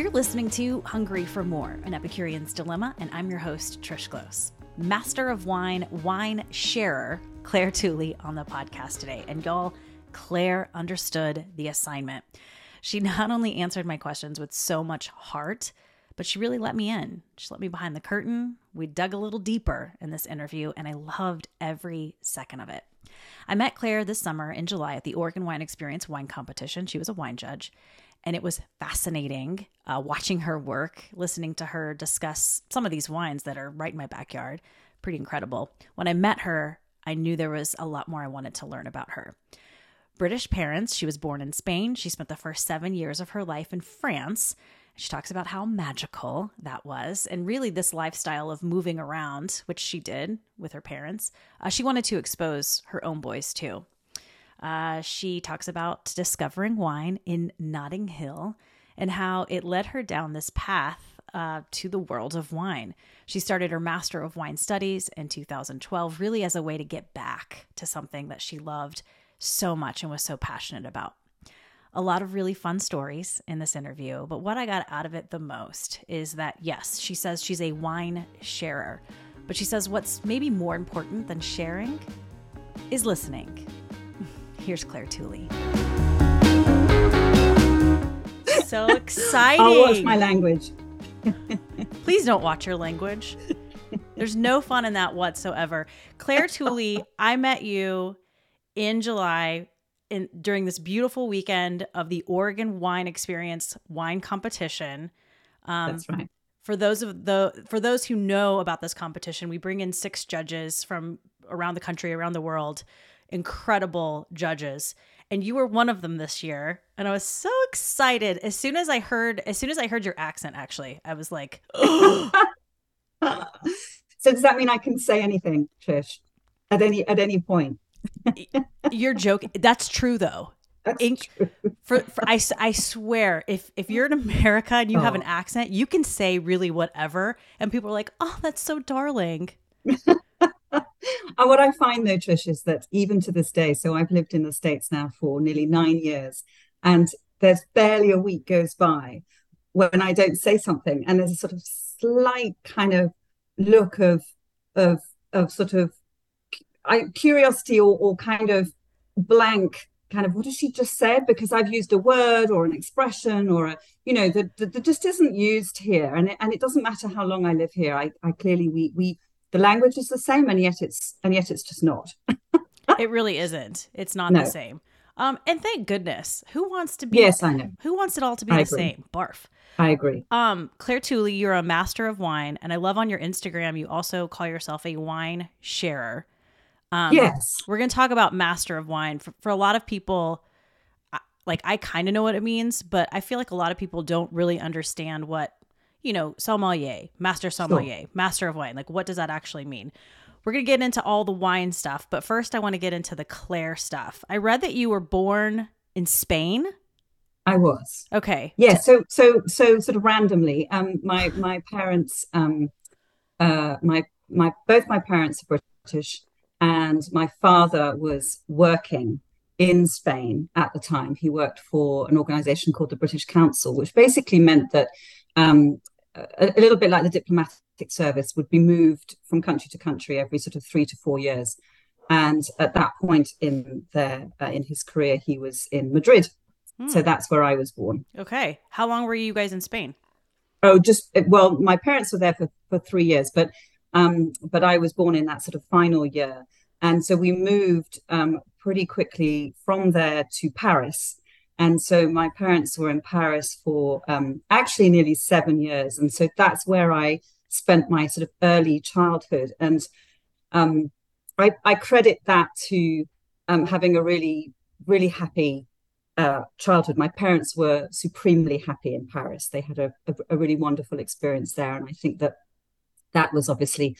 You're listening to Hungry for More, an Epicurean's Dilemma, and I'm your host, Trish Close. Master of Wine, wine sharer, Clare Tooley on the podcast today. And y'all, Clare understood the assignment. She not only answered my questions with so much heart, but she really let me in. She let me behind the curtain. We dug a little deeper in this interview, and I loved every second of it. I met Clare this summer in July at the Oregon Wine Experience wine competition. She was a wine judge, and it was fascinating uh, watching her work, listening to her discuss some of these wines that are right in my backyard. Pretty incredible. When I met her, I knew there was a lot more I wanted to learn about her. British parents, she was born in Spain. She spent the first seven years of her life in France. She talks about how magical that was, and really this lifestyle of moving around, which she did with her parents. Uh, she wanted to expose her own boys too. Uh, she talks about discovering wine in Notting Hill and how it led her down this path uh, to the world of wine. She started her Master of Wine Studies in 2012, really as a way to get back to something that she loved so much and was so passionate about. A lot of really fun stories in this interview, but what I got out of it the most is that, yes, she says she's a wine sharer, but she says what's maybe more important than sharing is listening. Here's Clare Tooley. So exciting. I'll watch my language. Please don't watch your language. There's no fun in that whatsoever. Clare Tooley, I met you in July in during this beautiful weekend of the Oregon Wine Experience wine competition. Um, That's right. For those of the for those who know about this competition, we bring in six judges from around the country, around the world, incredible judges, and you were one of them this year. And I was so excited as soon as I heard as soon as I heard your accent. Actually, I was like, so does that mean I can say anything, Trish, at any at any point? you're joking. That's true though. That's true. For, for I, I swear, if if you're in America and you oh. have an oh. accent, you can say really whatever, and people are like, "Oh, that's so darling." and what I find though, Trish, is that even to this day, so I've lived in the States now for nearly nine years, and there's barely a week goes by when I don't say something, and there's a sort of slight kind of look of of of sort of I, curiosity or, or kind of blank kind of what has she just said? Because i've used a word or an expression or a you know that just isn't used here and it, and it doesn't matter how long i live here. I i clearly we we the language is the same and yet it's and yet it's just not it really isn't it's not no. the same um and thank goodness who wants to be yes i know who wants it all to be I the agree. same barf I agree. Um, Clare Tooley, you're a master of wine, and I love on your Instagram you also call yourself a wine sharer. Um, yes. We're going to talk about Master of Wine. For, for a lot of people, like I kind of know what it means, but I feel like a lot of people don't really understand what, you know, sommelier, master sommelier, sure. master of wine. Like, what does that actually mean? We're going to get into all the wine stuff, but first I want to get into the Clare stuff. I read that you were born in Spain. I was. Okay. Yeah. So, so, so sort of randomly, um, my, my parents, um, uh, my, my, both my parents are British and my father was working in Spain at the time. He worked for an organization called the British Council, which basically meant that um, a, a, little bit like the diplomatic service would be moved from country to country every sort of three to four years. And at that point in there uh, in his career, he was in Madrid. Hmm. So that's where I was born. Okay. How long were you guys in Spain? Oh, just well, my parents were there for, for three years, but um, but I was born in that sort of final year. And so we moved um, pretty quickly from there to Paris. And so my parents were in Paris for um, actually nearly seven years. And so that's where I spent my sort of early childhood. And um, I, I, credit that to um, having a really, really happy uh, childhood. My parents were supremely happy in Paris. They had a, a, a really wonderful experience there. And I think that that was obviously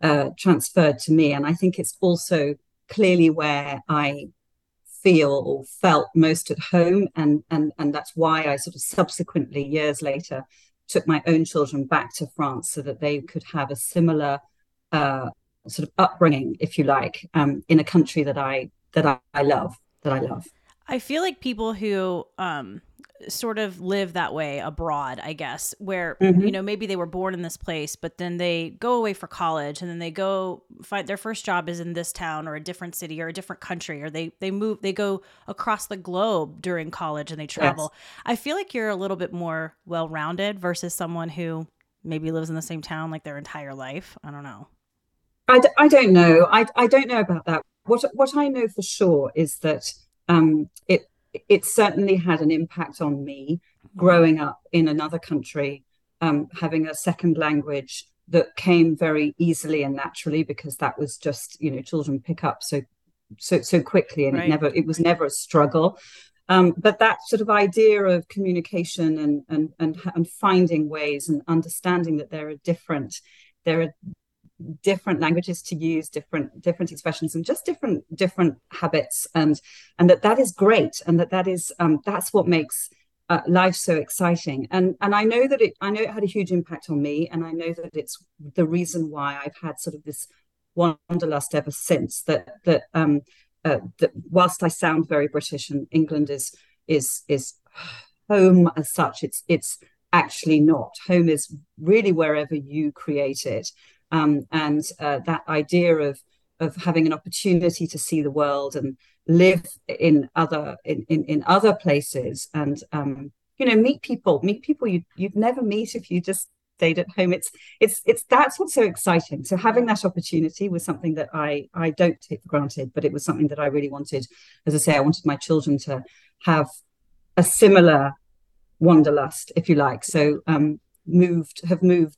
uh, transferred to me. And I think it's also clearly where I feel or felt most at home. And, and, and that's why I sort of subsequently, years later, took my own children back to France so that they could have a similar uh, sort of upbringing, if you like, um, in a country that I that I, I love, that I love. I feel like people who um sort of live that way abroad, I guess, where Mhm. you know maybe they were born in this place, but then they go away for college, and then they go find their first job is in this town or a different city or a different country, or they they move they go across the globe during college and they travel. I feel like you're a little bit more well rounded versus someone who maybe lives in the same town like their entire life. I don't know. I, d- I don't know. I, I don't know about that. What what I know for sure is that um, it it certainly had an impact on me growing up in another country, um, having a second language that came very easily and naturally because that was just you know children pick up so so so quickly and Right. it never it was never a struggle. Um, but that sort of idea of communication and and and and finding ways and understanding that there are different there are different languages to use different different expressions and just different different habits. And and that that is great and that that is um that's what makes uh, life so exciting. And and I know that it I know it had a huge impact on me and I know that it's the reason why I've had sort of this wanderlust ever since that that um uh, that whilst I sound very British and England is is is home as such it's it's actually not. Home is really wherever you create it um, and uh, that idea of of having an opportunity to see the world and live in other in in, in other places and um, you know meet people meet people you you'd never meet if you just stayed at home. It's it's it's that's what's so exciting. So having that opportunity was something that i i don't take for granted but it was something that i really wanted. As i say i wanted my children to have a similar wanderlust if you like. So um moved have moved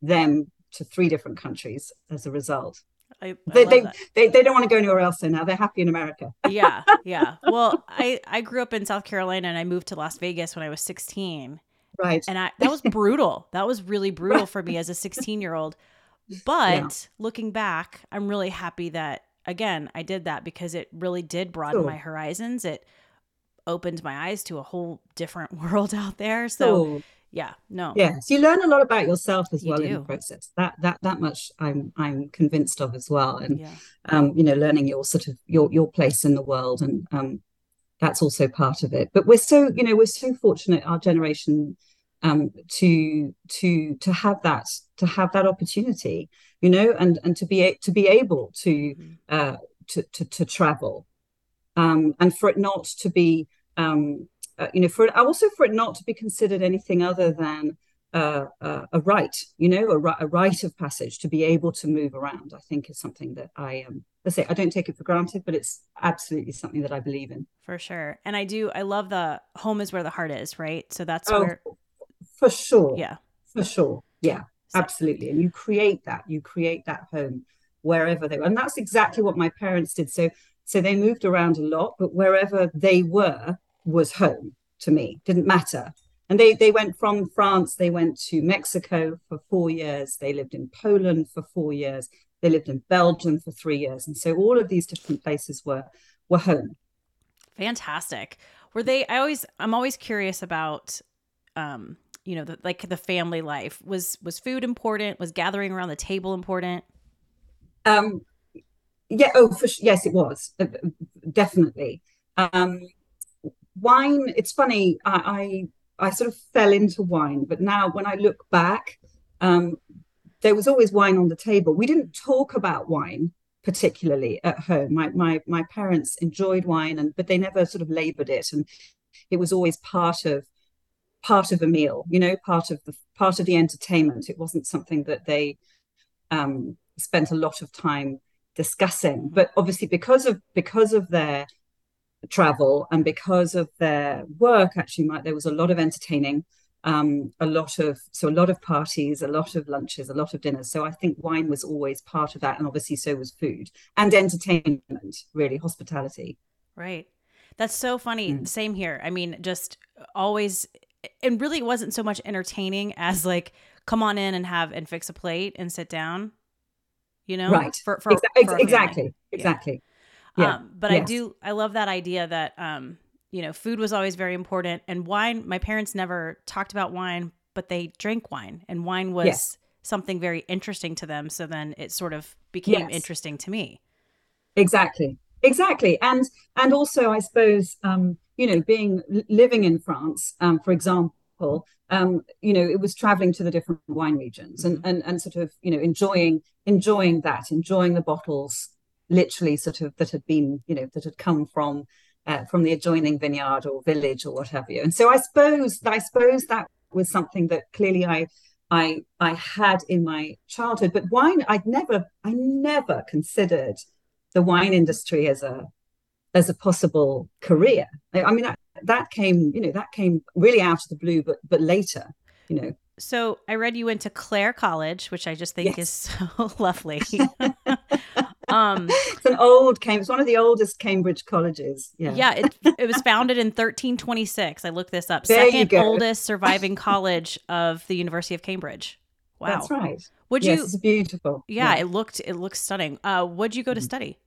them to three different countries as a result I, I they they, they they don't want to go anywhere else so now they're happy in america yeah, yeah. Well, I I grew up in South Carolina and I moved to Las Vegas when I was 16. right And I that was brutal. That was really brutal for me as a 16-year-old. But Yeah. looking back, I'm really happy that again, I did that because it really did broaden my horizons. It opened my eyes to a whole different world out there. So, so yeah, no. yes you learn a lot about yourself as You well in the process that that that much i'm i'm convinced of as well and Yeah. um you know learning your sort of your your place in the world and um that's also part of it but we're so you know we're so fortunate our generation um to to to have that to have that opportunity you know and and to be to be able to Mhm. uh to to, to travel um and for it not to be um uh, you know for it also for it not to be considered anything other than uh, uh, a right you know a, a rite of passage to be able to move around i think is something that i um I say I don't take it for granted, but it's absolutely something that I believe in. For sure. And I do I love the home is where the heart is, right? So that's Oh, where for sure. yeah. For sure. Yeah, So- absolutely. And you create that. You create that home wherever they were. And that's exactly what my parents did. So so they moved around a lot, but wherever they were was home to me. Didn't matter. And they they went from France, they went to Mexico for four years, they lived in Poland for four years, they lived in Belgium for three years. And so all of these different places were were home. Fantastic. Were they I always I'm always curious about um you know the, like the family life was was food important was gathering around the table important Um, yeah, oh, for yes, it was uh, definitely. Um, wine. It's funny. I, I I sort of fell into wine, but now when I look back, um, there was always wine on the table. We didn't talk about wine particularly at home. My my my parents enjoyed wine, and but they never sort of labored it, and it was always part of part of a meal. You know, part of the part of the entertainment. It wasn't something that they um, spent a lot of time discussing. But obviously, because of because of their travel and because of their work, actually, my, there was a lot of entertaining, um, a lot of so a lot of parties, a lot of lunches, a lot of dinners. So I think wine was always part of that, and obviously so was food and entertainment, really hospitality. right that's so funny Mm. same here i mean just always and really it wasn't so much entertaining as like come on in and have and fix a plate and sit down you know Right. for, for, Exa- for exactly, exactly. Yeah. Um, but I do, I love that idea that, um, you know, food was always very important and wine, my parents never talked about wine, but they drank wine and wine was Yes. something very interesting to them. So then it sort of became Yes. interesting to me. Exactly. exactly and and also i suppose um you know being living in france um for example um you know it was traveling to the different wine regions and and, and sort of you know enjoying enjoying that enjoying the bottles literally sort of that had been you know that had come from uh, from the adjoining vineyard or village or what have you and so i suppose i suppose that was something that clearly i i i had in my childhood but wine i'd never i never considered the wine industry as a as a possible career. I mean that that came, you know, that came really out of the blue, but but later, you know. So I read you went to Clare College, which I just think yes. is so lovely. um, it's an old Cambridge, it's one of the oldest Cambridge colleges. Yeah, yeah. It, it was founded in 1326. I looked this up. There Second oldest surviving college of the University of Cambridge. Wow, that's right. Would yes, you? It's beautiful. Yeah, yeah, it looked it looks stunning. Uh, what'd you go to mm. study?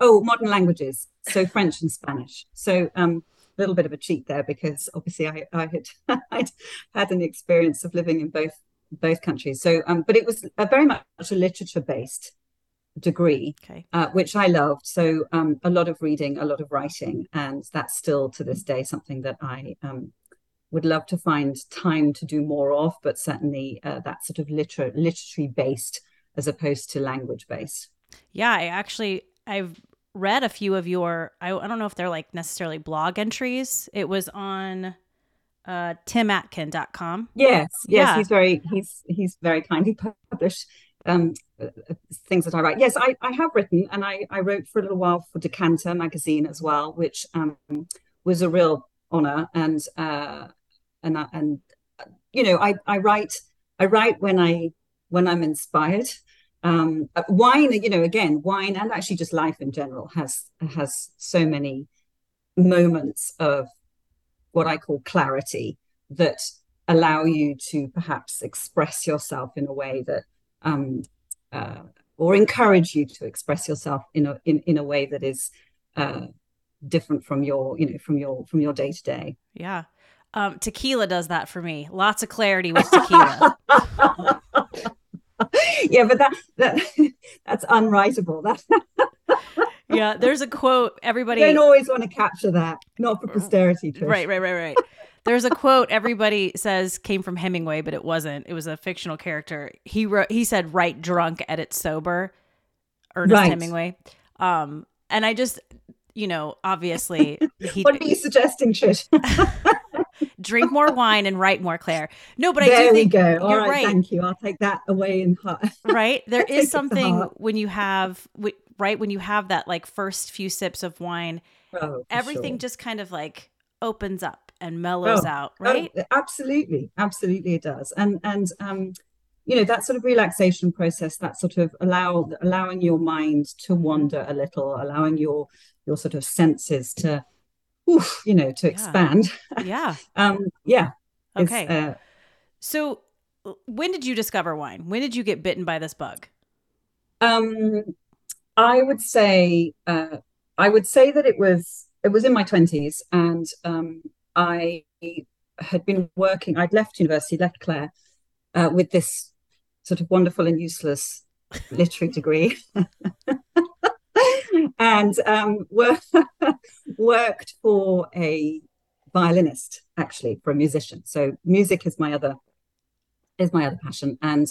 Oh, modern languages, so French and Spanish. So um, a little bit of a cheat there because obviously I, I had I'd had an experience of living in both both countries. So, um, but it was a very much a literature based degree, okay. uh, which I loved. So, um, a lot of reading, a lot of writing, and that's still to this day something that I um, would love to find time to do more of, but certainly uh, that sort of liter- literary based as opposed to language based. Yeah, I actually I've read a few of your I, I don't know if they're like necessarily blog entries. It was on uh timatkin.com. Yes, yes, yeah. he's very he's he's very kindly published um things that I write. Yes, I, I have written and I, I wrote for a little while for Decanter magazine as well, which um was a real honor and uh and and you know I I write I write when I when I'm inspired. Um, wine, you know, again, wine and actually just life in general has has so many moments of what I call clarity that allow you to perhaps express yourself in a way that um, uh, or encourage you to express yourself in a in, in a way that is uh, different from your you know from your from your day to day yeah um, tequila does that for me. Lots of clarity with tequila. yeah, but that that that's unwritable. That yeah, there's a quote. Everybody don't always want to capture that, not for posterity. Trish. Right, right, right, right. There's a quote everybody says came from Hemingway, but it wasn't. It was a fictional character. He wrote. He said, "Write drunk, edit sober." Ernest right. Hemingway. Um, and I just, you know, obviously, he, what are you suggesting, Trish? drink more wine and write more, Clare. No, but there I do think go. All you're right, right. Thank you. I'll take that away in heart. right. There is something when you have right when you have that like first few sips of wine, oh, everything sure. just kind of like opens up and mellows oh, out. Oh, right. Oh, absolutely, absolutely, it does. And and um, you know that sort of relaxation process, that sort of allow allowing your mind to wander a little, allowing your your sort of senses to oof, you know, to yeah. expand. Yeah. um, yeah. Okay. Uh, so when did you discover wine? When did you get bitten by this bug? Um, I would say, uh, I would say that it was, it was in my twenties and, um, I had been working, I'd left university, left Clare, uh, with this sort of wonderful and useless literary degree. and um, worked for a violinist, actually, for a musician. So music is my other is my other passion, and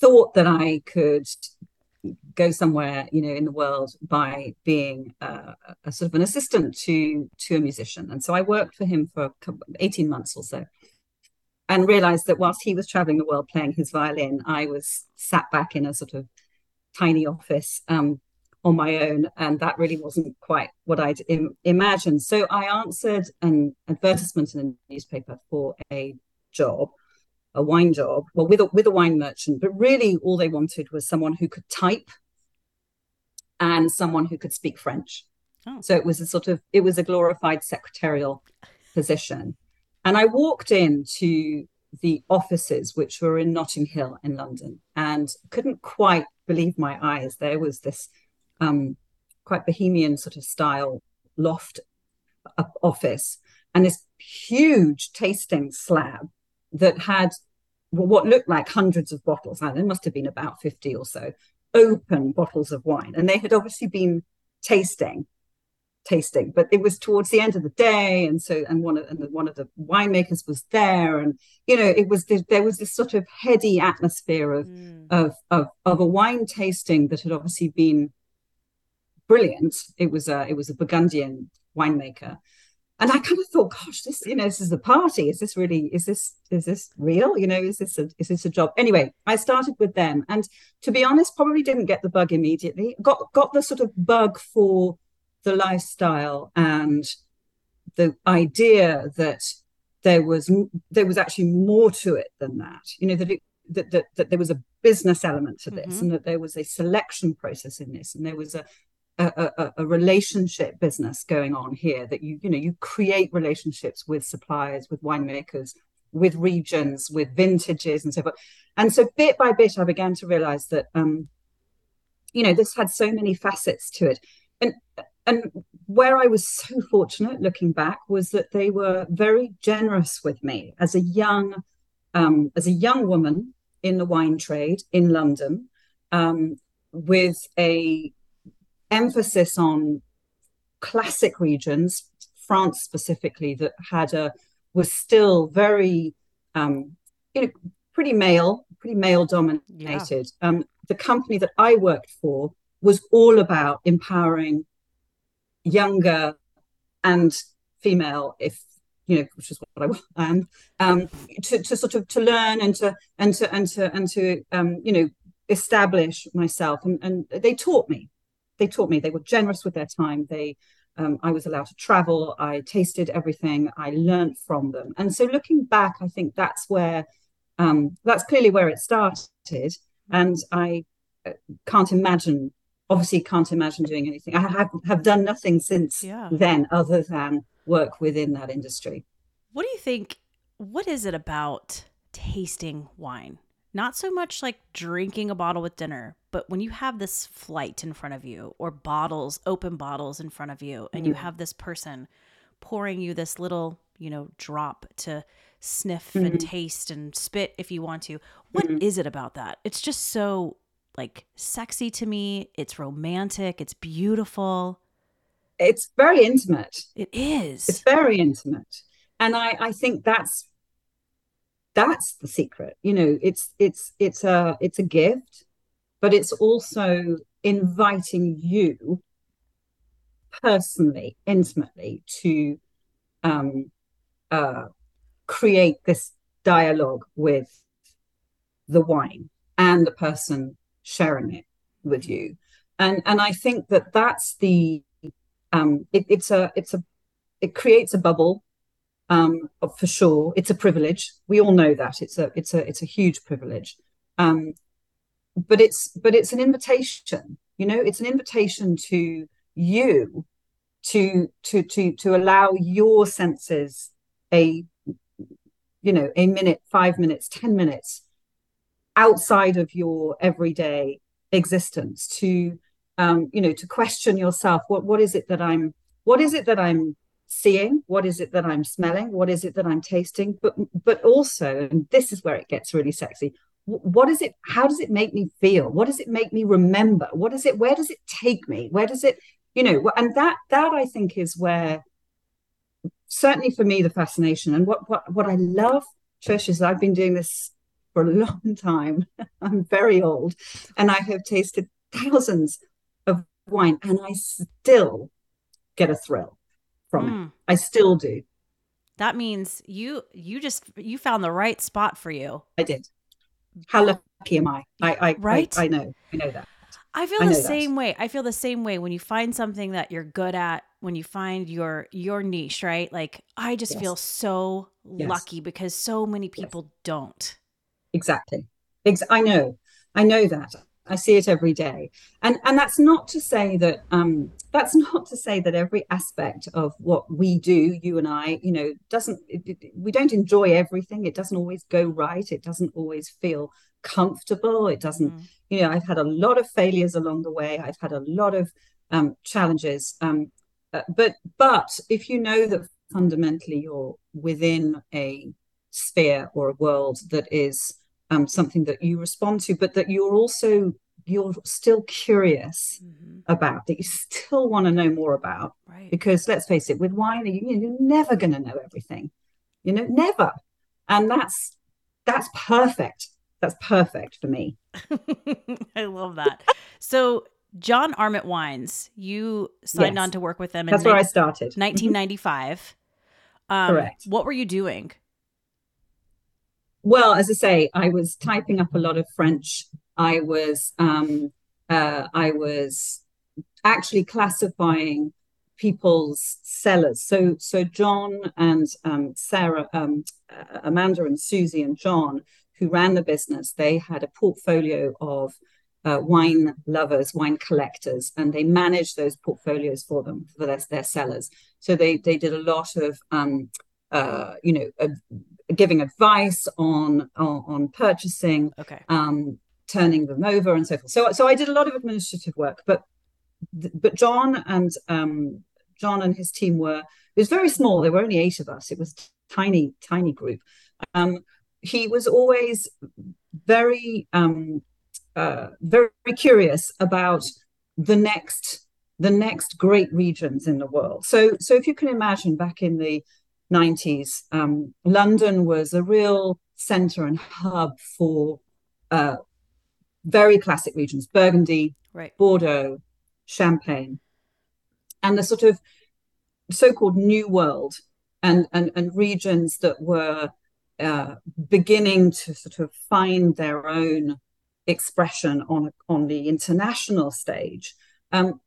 thought that I could go somewhere, you know, in the world by being uh, a sort of an assistant to to a musician. And so I worked for him for eighteen months or so, and realized that whilst he was traveling the world playing his violin, I was sat back in a sort of tiny office um, on my own, and that really wasn't quite what I'd Im- imagined. So I answered an advertisement in a newspaper for a job, a wine job, well, with a, with a wine merchant. But really, all they wanted was someone who could type and someone who could speak French. Oh. So it was a sort of it was a glorified secretarial position, and I walked into the offices which were in Notting Hill in London and couldn't quite believe my eyes. There was this um, quite bohemian sort of style loft office and this huge tasting slab that had what looked like hundreds of bottles. And there must have been about 50 or so open bottles of wine. And they had obviously been tasting tasting but it was towards the end of the day and so and one of and one of the winemakers was there and you know it was there was this sort of heady atmosphere of mm. of, of of a wine tasting that had obviously been brilliant it was a it was a burgundian winemaker and I kind of thought, gosh, this, you know, this is a party. Is this really, is this, is this real? You know, is this a, is this a job? Anyway, I started with them, and to be honest, probably didn't get the bug immediately. Got got the sort of bug for the lifestyle and the idea that there was there was actually more to it than that. You know that it that that, that there was a business element to this, mm-hmm. and that there was a selection process in this, and there was a a, a, relationship business going on here that you you know you create relationships with suppliers with winemakers with regions with vintages and so forth. And so bit by bit i began to realize that um you know this had so many facets to it. And and where i was so fortunate looking back was that they were very generous with me as a young um as a young woman in the wine trade in london um with a emphasis on classic regions, France specifically, that had a was still very um, you know pretty male, pretty male dominated. Yeah. Um, the company that I worked for was all about empowering younger and female, if you know, which is what I am, um, to, to sort of to learn and to and to and to and to um, you know establish myself. And, and they taught me they taught me they were generous with their time. They um, i was allowed to travel. I tasted everything. I learned from them. And so looking back i think that's where um, that's clearly where it started. And i uh, can't imagine obviously can't imagine doing anything. I have, have done nothing since yeah. then other than work within that industry. What do you think what is it about tasting wine not so much like drinking a bottle with dinner, but when you have this flight in front of you or bottles, open bottles in front of you, and mm. you have this person pouring you this little, you know, drop to sniff mm-hmm. and taste and spit if you want to. What mm-hmm. is it about that? It's just so like sexy to me. It's romantic. It's beautiful. It's very intimate. It is. It's very intimate. And I, I think that's that's the secret you know it's it's it's a it's a gift but it's also inviting you personally intimately to um uh create this dialogue with the wine and the person sharing it with you. And and i think that that's the um it, it's a it's a it creates a bubble um, for sure. It's a privilege. We all know that it's a it's a it's a huge privilege. Um, but it's but it's an invitation. You know, it's an invitation to you to to to to allow your senses a you know a minute, five minutes, ten minutes outside of your everyday existence to um, you know to question yourself. What what is it that I'm what is it that I'm seeing what is it that i'm smelling what is it that i'm tasting but but also and this is where it gets really sexy what is it how does it make me feel? What does it make me remember? What is it where does it take me? Where does it you know and that that i think is where certainly for me the fascination and what what what i love trish is i've been doing this for a long time. I'm very old and i have tasted thousands of wine and i still get a thrill from mm. it. I still do. That means you you just you found the right spot for you. I did. How lucky am I? I I right. I, I know. I know that. I feel I the same that. way. I feel the same way when you find something that you're good at, when you find your your niche, right? Like I just yes. feel so yes. lucky because so many people yes. don't. Exactly. Ex- I know. I know that. I see it every day. And and that's not to say that um that's not to say that every aspect of what we do, you and I, you know, doesn't it, it, we don't enjoy everything. It doesn't always go right. It doesn't always feel comfortable. It doesn't, mm. you know, I've had a lot of failures along the way. I've had a lot of um challenges. Um uh, but but if you know that fundamentally you're within a sphere or a world that is um, something that you respond to, but that you're also you're still curious mm-hmm. about that you still want to know more about. Right. because let's face it with wine you, you're never going to know everything. You know never. And that's that's perfect. That's perfect for me. I love that. So john armit wines you signed yes. on to work with them that's where i started. 1995 um, correct. what were you doing well, as I say, I was typing up a lot of French. I was um, uh, I was actually classifying people's cellars. So so John and um, Sarah, um, uh, Amanda and Susie and John, who ran the business, they had a portfolio of uh, wine lovers, wine collectors, and they managed those portfolios for them for their, their cellars. So they they did a lot of um, uh, you know giving advice on on, on purchasing, okay. um, turning them over, and so forth. So so I did a lot of administrative work, but but John and um, John and his team were it was very small. There were only eight of us. It was tiny tiny group. Um, he was always very um, uh, very, very curious about the next the next great regions in the world. So so if you can imagine back in the 90s, um, London was a real center and hub for uh, very classic regions Burgundy, right. Bordeaux, Champagne, and the sort of so called New World and, and, and regions that were uh, beginning to sort of find their own expression on, on the international stage. Um,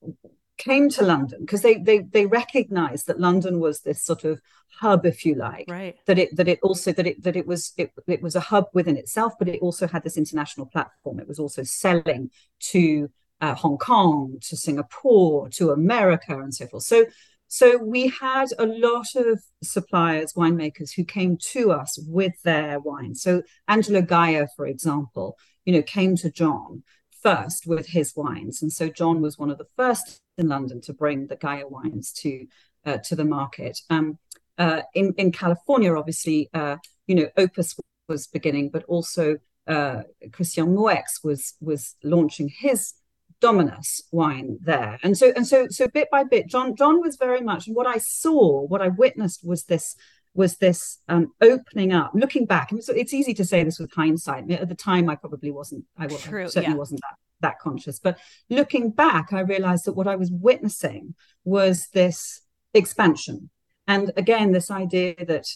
came to London because they they they recognized that London was this sort of hub, if you like, right? That it that it also that it that it was it, it was a hub within itself, but it also had this international platform. It was also selling to uh, Hong Kong, to Singapore, to America, and so forth. So so we had a lot of suppliers, winemakers who came to us with their wine. So Angelo Gaja, for example, you know, came to John first with his wines. And so John was one of the first in London to bring the Gaja wines to uh, to the market. Um, uh, in in California, obviously, uh, you know, Opus was beginning, but also uh, Christian Moueix was was launching his Dominus wine there, and so and so so bit by bit, John John was very much And what I saw, what I witnessed was this was this um, opening up. Looking back, it's, it's, easy to say this with hindsight. At the time, I probably wasn't. I, was, True, certainly yeah. wasn't that that conscious. But looking back, I realized that what I was witnessing was this expansion, and again, this idea that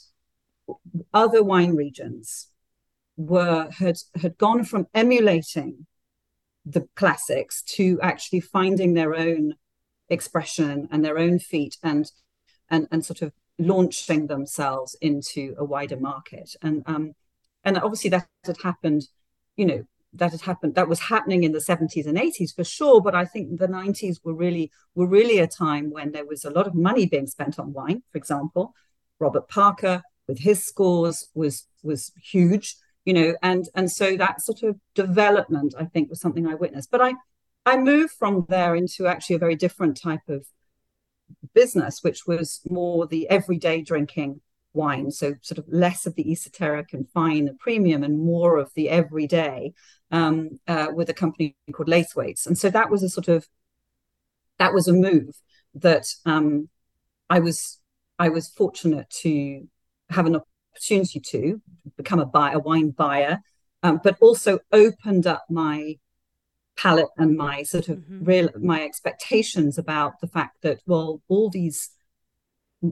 other wine regions were had had gone from emulating the classics to actually finding their own expression and their own feet and and and sort of launching themselves into a wider market. And um, and obviously that had happened, you know, that had happened that was happening in the 70s and 80s for sure but i think the 90s were really were really a time when there was a lot of money being spent on wine for example robert parker with his scores was was huge you know and and so that sort of development i think was something i witnessed but i i moved from there into actually a very different type of business, which was more the everyday drinking wine. So, sort of less of the esoteric and fine, the premium, and more of the everyday um, uh, with a company called Laithwaites. And so that was a sort of that was a move that um, I was I was fortunate to have an opportunity to become a buyer, a wine buyer, um, but also opened up my palate and my sort of mm-hmm. real my expectations about the fact that well all these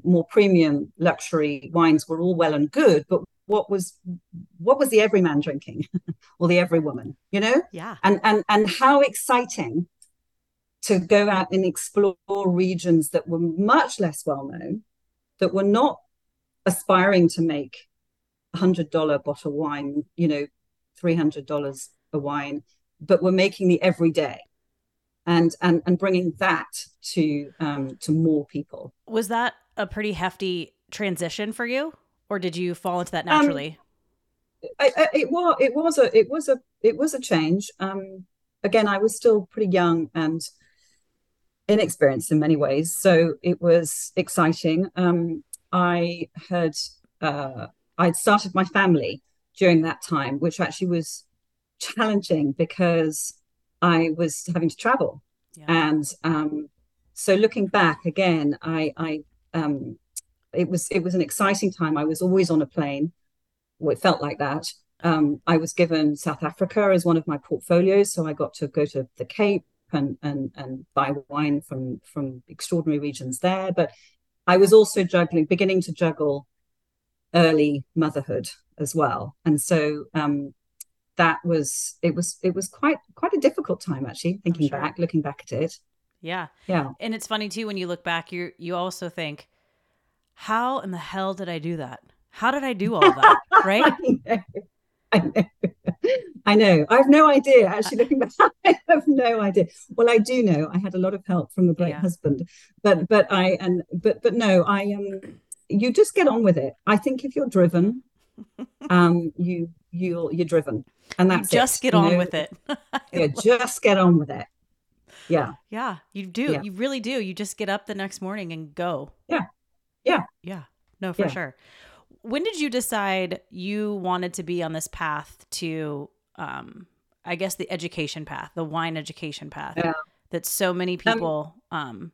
more premium luxury wines were all well and good but what was what was the everyman drinking or the every woman you know yeah and and and how exciting to go out and explore regions that were much less well known that were not aspiring to make a hundred dollar bottle wine you know three hundred dollars a wine but we're making the everyday and and and bringing that to um to more people. Was that a pretty hefty transition for you or did you fall into that um, naturally? Um, I, I, it was it was a it was a it was a change. Um again i was still pretty young and inexperienced in many ways so it was exciting. Um i had uh i'd started my family during that time which actually was challenging because I was having to travel. Yeah. And um, so looking back again, I, I um, it was it was an exciting time. I was always on a plane. Well, it felt like that. Um, I was given South Africa as one of my portfolios, so I got to go to the Cape and and and buy wine from from extraordinary regions there. But I was also juggling, beginning to juggle early motherhood as well, and so um, that was it was it was quite quite a difficult time actually. Thinking sure. back, looking back at it. Yeah, yeah, and it's funny too when you look back. You you also think, how in the hell did I do that? How did I do all that? right? I know. I know. I have no idea. Actually, looking back, I have no idea. Well, I do know. I had a lot of help from a great yeah. husband, but but I and but but no, I um, you just get on with it. I think if you're driven, um, you you you're driven, and that's just it, get on know? with it. yeah, just get on with it. Yeah. Yeah, you do. Yeah. You really do. You just get up the next morning and go. Yeah. Yeah. Yeah. No, for yeah. sure when did you decide you wanted to be on this path to um i guess the education path the wine education path yeah. that so many um, people um, um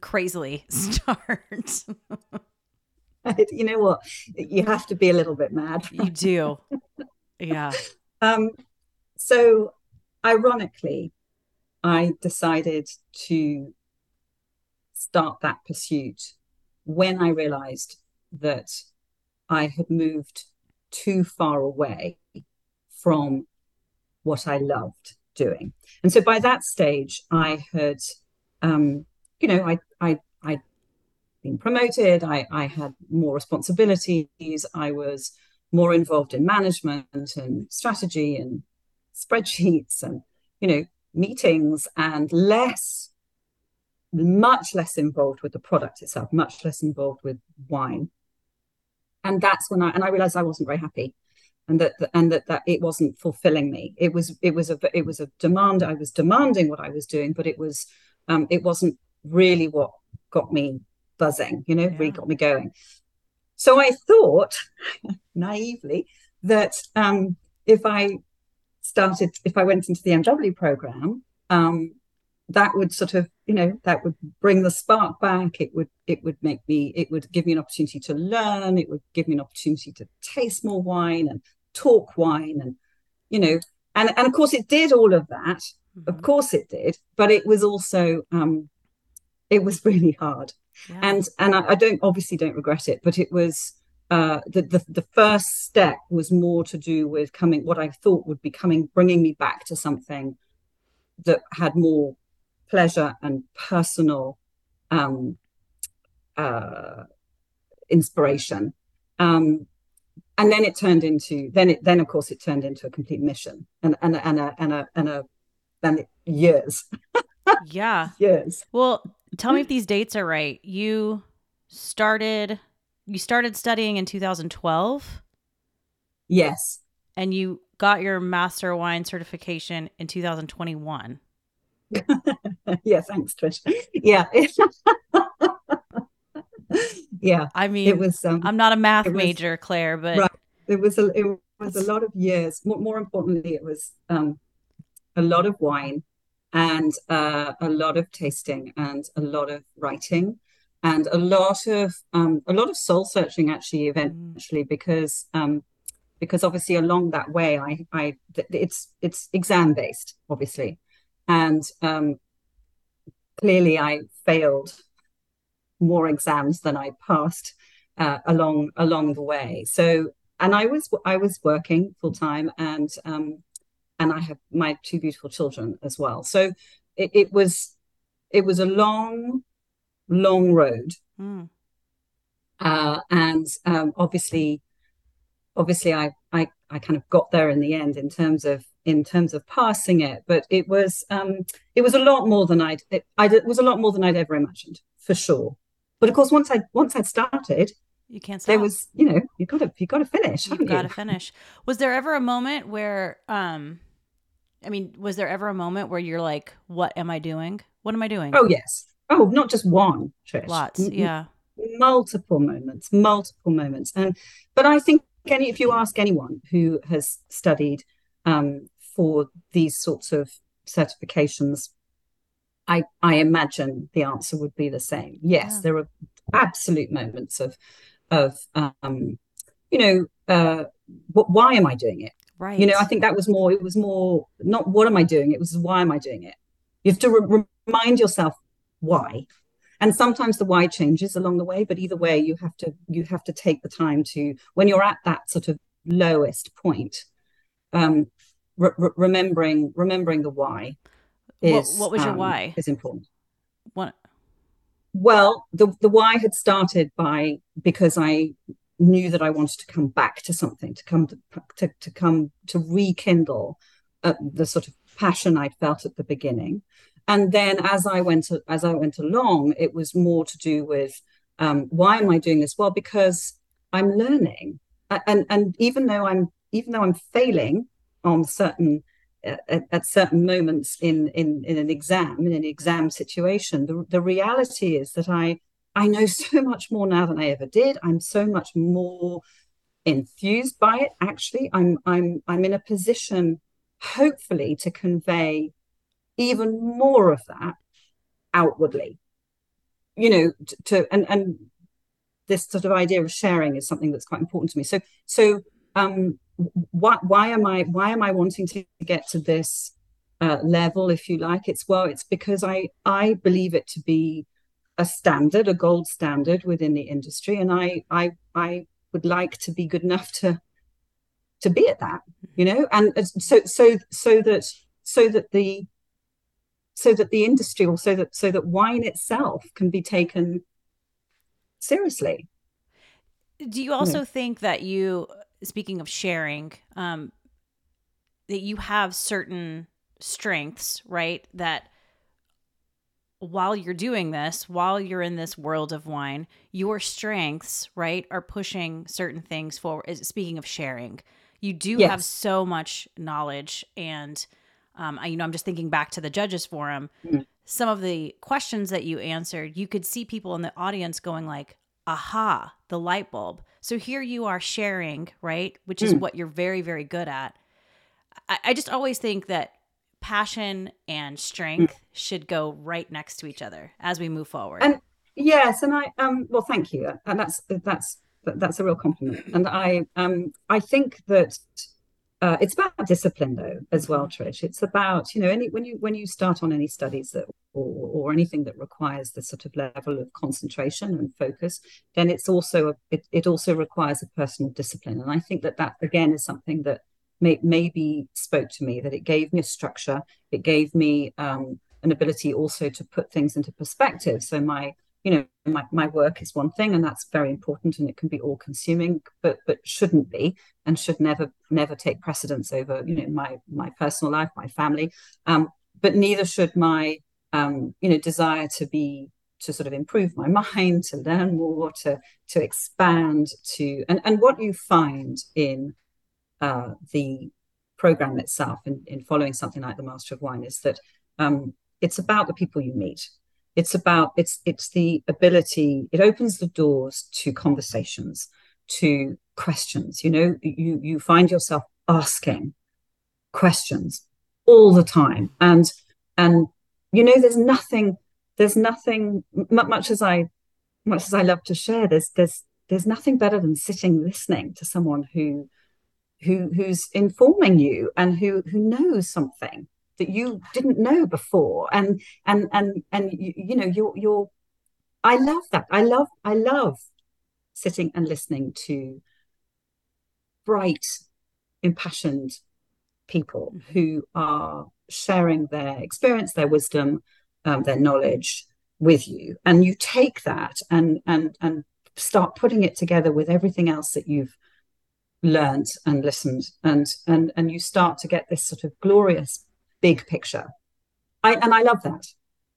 crazily start you know what you have to be a little bit mad you do yeah um so ironically i decided to start that pursuit when i realized that I had moved too far away from what I loved doing. And so by that stage, I had, um, you know, I, I, I'd been promoted. I, I had more responsibilities. I was more involved in management and strategy and spreadsheets and, you know, meetings and less, much less involved with the product itself, much less involved with wine. And that's when I and I realized I wasn't very happy and that and that that it wasn't fulfilling me. It was it was a it was a demand I was demanding what I was doing but it was um it wasn't really what got me buzzing you know yeah. really got me going so I thought naively that um if I started if I went into the MW program um that would sort of you know that would bring the spark back. It would it would make me it would give me an opportunity to learn. It would give me an opportunity to taste more wine and talk wine and you know and and of course it did all of that. Mm-hmm. of course it did but it was also um it was really hard yeah. and and I, I don't obviously don't regret it but it was uh, the, the the first step was more to do with coming what I thought would be coming bringing me back to something that had more pleasure and personal um, uh, inspiration. Um, and then it turned into then it then of course it turned into a complete mission and and and a and a and a and it, years. yeah. Years. Well, tell me if these dates are right. You started you started studying in 2012? Yes. And you got your master wine certification in 2021. yeah, thanks, Trish. Yeah. yeah. I mean, it was. Um, I'm not a math was, major, Clare, but right. It was a it was a lot of years. More, more importantly, it was um, a lot of wine and uh, a lot of tasting and a lot of writing and a lot of um, a lot of soul searching actually eventually mm. because um, because obviously along that way I I it's it's exam based obviously and um, clearly I failed more exams than I passed uh, along along the way. So, and I was I was working full time, and um, and I have my two beautiful children as well. So it, it was it was a long, long road, mm. uh, and um, obviously, obviously I I I kind of got there in the end in terms of in terms of passing it, but it was um, it was a lot more than I'd it, I'd, it was a lot more than I'd ever imagined for sure. But of course, once I once I'd started, you can't. Stop. There was, you know, you got to you got to finish. You've got to you? finish. Was there ever a moment where, um, I mean, was there ever a moment where you're like, "What am I doing? What am I doing?" Oh yes. Oh, not just one. Trish. Lots. Yeah. multiple moments. Multiple moments. And but I think any if you ask anyone who has studied um, for these sorts of certifications, I I imagine the answer would be the same. Yes, yeah. there are absolute moments of of um, you know, uh, why am I doing it? Right. You know, I think that was more. It was more not what am I doing. It was why am I doing it. You have to re- remind yourself why, and sometimes the why changes along the way. But either way, you have to you have to take the time to when you're at that sort of lowest point, um, re- re- remembering remembering the why. Is, what, what was your um, why? Is important. What? Well, the the why had started by because I knew that I wanted to come back to something, to come to to, to come to rekindle uh, the sort of passion I'd felt at the beginning. And then as I went as I went along, it was more to do with um, why am I doing this? Well, because I'm learning, and and even though I'm even though I'm failing on certain uh, at, at, certain moments in, in in an exam in an exam situation, the the reality is that I I know so much more now than I ever did. I'm so much more enthused by it. Actually, I'm I'm I'm in a position, hopefully, to convey even more of that outwardly. You know, to, to and and this sort of idea of sharing is something that's quite important to me. So so um why why am I why am I wanting to get to this uh, level, if you like? It's well, it's because I I believe it to be a standard, a gold standard within the industry, and I I I would like to be good enough to to be at that, you know, and so so so that so that the so that the industry or so that so that wine itself can be taken seriously. Do you also yeah. think that you, speaking of sharing, um, that you have certain strengths, right? That while you're doing this, while you're in this world of wine, your strengths, right, are pushing certain things forward. Speaking of sharing, you do yes. have so much knowledge. And, um, I, you know, I'm just thinking back to the judges forum. Mm-hmm. Some of the questions that you answered, you could see people in the audience going like, aha, the light bulb. So here you are sharing, right, which is mm. what you're very, very good at. I, I just always think that passion and strength mm. should go right next to each other as we move forward. And yes, and I um well thank you. And that's that's that's a real compliment. And I um I think that uh, it's about discipline though as well trish it's about you know any when you when you start on any studies that or, or anything that requires this sort of level of concentration and focus then it's also a, it, it also requires a personal discipline and i think that that again is something that may, maybe spoke to me that it gave me a structure it gave me um, an ability also to put things into perspective. So my you know my, my work is one thing and that's very important and it can be all consuming but but shouldn't be and should never never take precedence over you know my my personal life my family. Um, but neither should my um, you know desire to be to sort of improve my mind to learn more to to expand to and and what you find in uh, the program itself in, in following something like the Master of Wine is that um, it's about the people you meet. It's about it's it's the ability. It opens the doors to conversations, to questions. You know, you you find yourself asking questions all the time, and and you know, there's nothing. There's nothing much as I much as I love to share. There's there's there's nothing better than sitting listening to someone who who who's informing you and who who knows something that you didn't know before. And and and and you, you know you're you're i love that. I love i love sitting and listening to bright impassioned people mm-hmm. who are sharing their experience their wisdom um, their knowledge with you. And you take that and and and start putting it together with everything else that you've learned and listened. And and and you start to get this sort of glorious big picture. I, and i love that.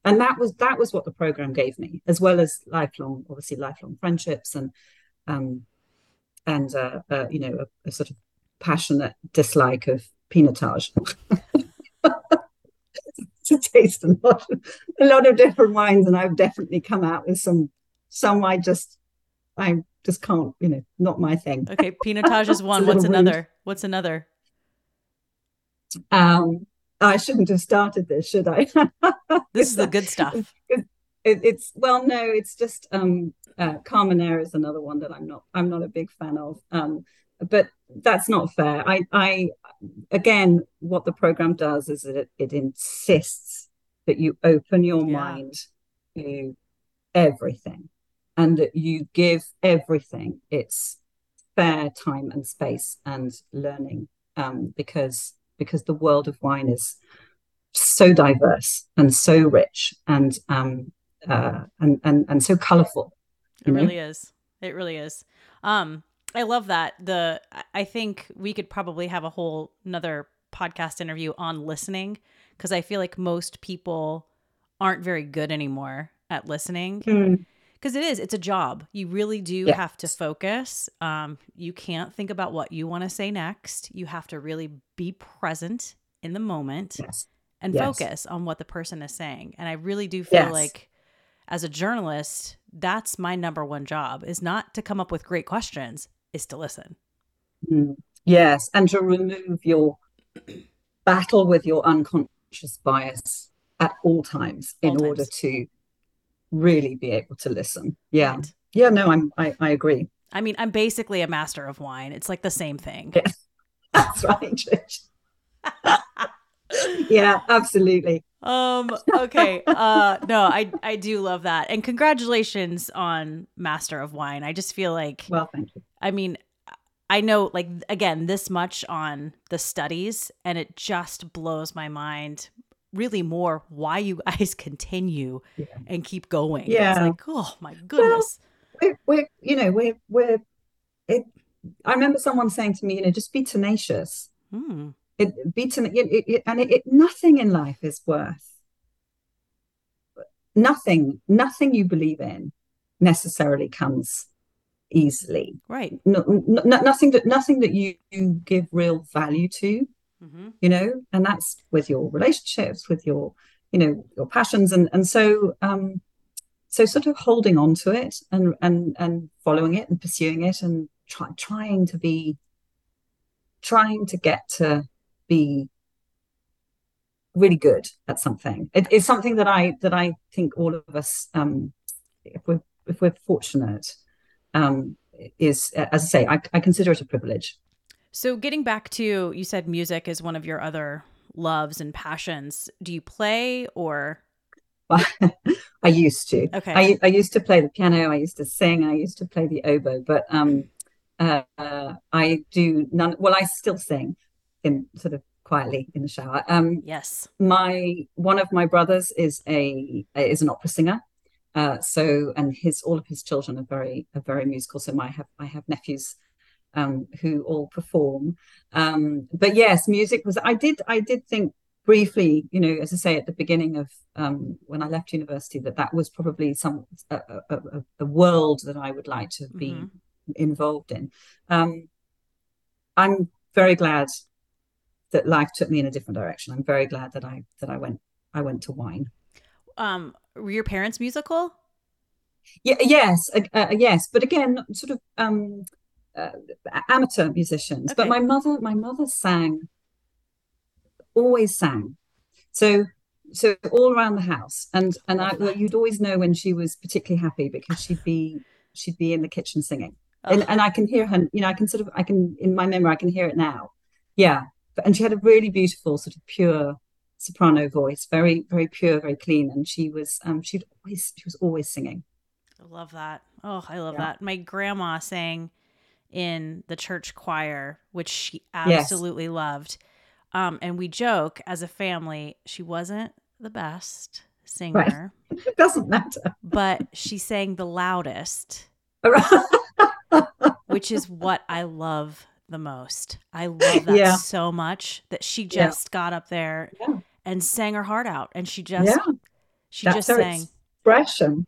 And that was that was what the program gave me as well as lifelong obviously lifelong friendships and um and uh, uh you know a, a, sort of passionate dislike of pinotage. To taste a lot a lot of different wines and i've definitely come out with some some i just i just can't, you know, not my thing. Okay, Pinotage is one. What's another? What's another? Um, I shouldn't have started this, should I? this is the good stuff. It, it's well, no, it's just um, uh, Carménère is another one that I'm not I'm not a big fan of. Um, but that's not fair. I, I again, what the program does is that it, it insists that you open your yeah. mind to everything and that you give everything its fair time and space and learning um, because because the world of wine is so diverse and so rich and um, uh, and, and and so colorful. It know? really is. It really is. Um, I love that. The I think we could probably have a whole another podcast interview on listening because I feel like most people aren't very good anymore at listening. Mm because it is it's a job you really do yes. have to focus um, you can't think about what you want to say next you have to really be present in the moment yes. and yes. focus on what the person is saying and i really do feel like as a journalist that's my number one job is not to come up with great questions is to listen mm. yes and to remove your battle with your unconscious bias at all times all in times. order to really be able to listen. Yeah. Right. Yeah, no, I'm I, I agree. I mean, I'm basically a master of wine. It's like the same thing. Yeah. That's right, yeah, absolutely. Um, okay. Uh no, I I do love that. And congratulations on Master of Wine. I just feel like Well, thank you. I mean, I know like again this much on the studies and it just blows my mind really more why you guys continue yeah. and keep going. Yeah. It's like, oh my goodness. Well, we're, we're, you know, we're, we're, it, I remember someone saying to me, you know, just be tenacious. Hmm. It, be ten, it, it, and it, it, nothing in life is worth nothing. Nothing you believe in necessarily comes easily. Right. No, no, nothing that nothing that you, you give real value to mm-hmm. you know, and that's with your relationships, with your, you know, your passions, and and so um, so sort of holding on to it and and and following it and pursuing it and try, trying to be, trying to get to be really good at something. It is something that I that I think all of us, um, if we're if we're fortunate, um, is as I say, I, I consider it a privilege. So, getting back to you said music is one of your other loves and passions. Do you play or? I used to. Okay. I, I used to play the piano. I used to sing. I used to play the oboe. But um, uh, uh, I do none. Well, I still sing in sort of quietly in the shower. Um, yes. My one of my brothers is a is an opera singer. Uh, so and his all of his children are very are very musical. So my I have I have nephews um, who all perform. Um, but yes, music was. I did. I did think briefly, you know, as I say at the beginning of um, when I left university, that that was probably some a, a, a world that I would like to be mm-hmm. involved in. Um, I'm very glad that life took me in a different direction. I'm very glad that I that I went I went to wine. Um, were your parents musical? Yeah, yes, uh, uh, yes, but again, sort of um, uh, amateur musicians. Okay. But my mother, my mother sang, always sang. So so all around the house, and and I, well, you'd always know when she was particularly happy because she'd be she'd be in the kitchen singing, oh. and and I can hear her. You know, I can sort of I can in my memory I can hear it now. Yeah, but, and she had a really beautiful sort of pure soprano voice, very very pure, very clean, and she was um she'd always she was always singing. I love that. Oh, I love yeah. that. My grandma sang in the church choir, which she absolutely yes. loved. Um, and we joke as a family, she wasn't the best singer. Right. It doesn't matter. but she sang the loudest, which is what I love the most. I love that yeah. so much that she just yeah. got up there yeah. and sang her heart out. And she just, she That's just sang. Expression.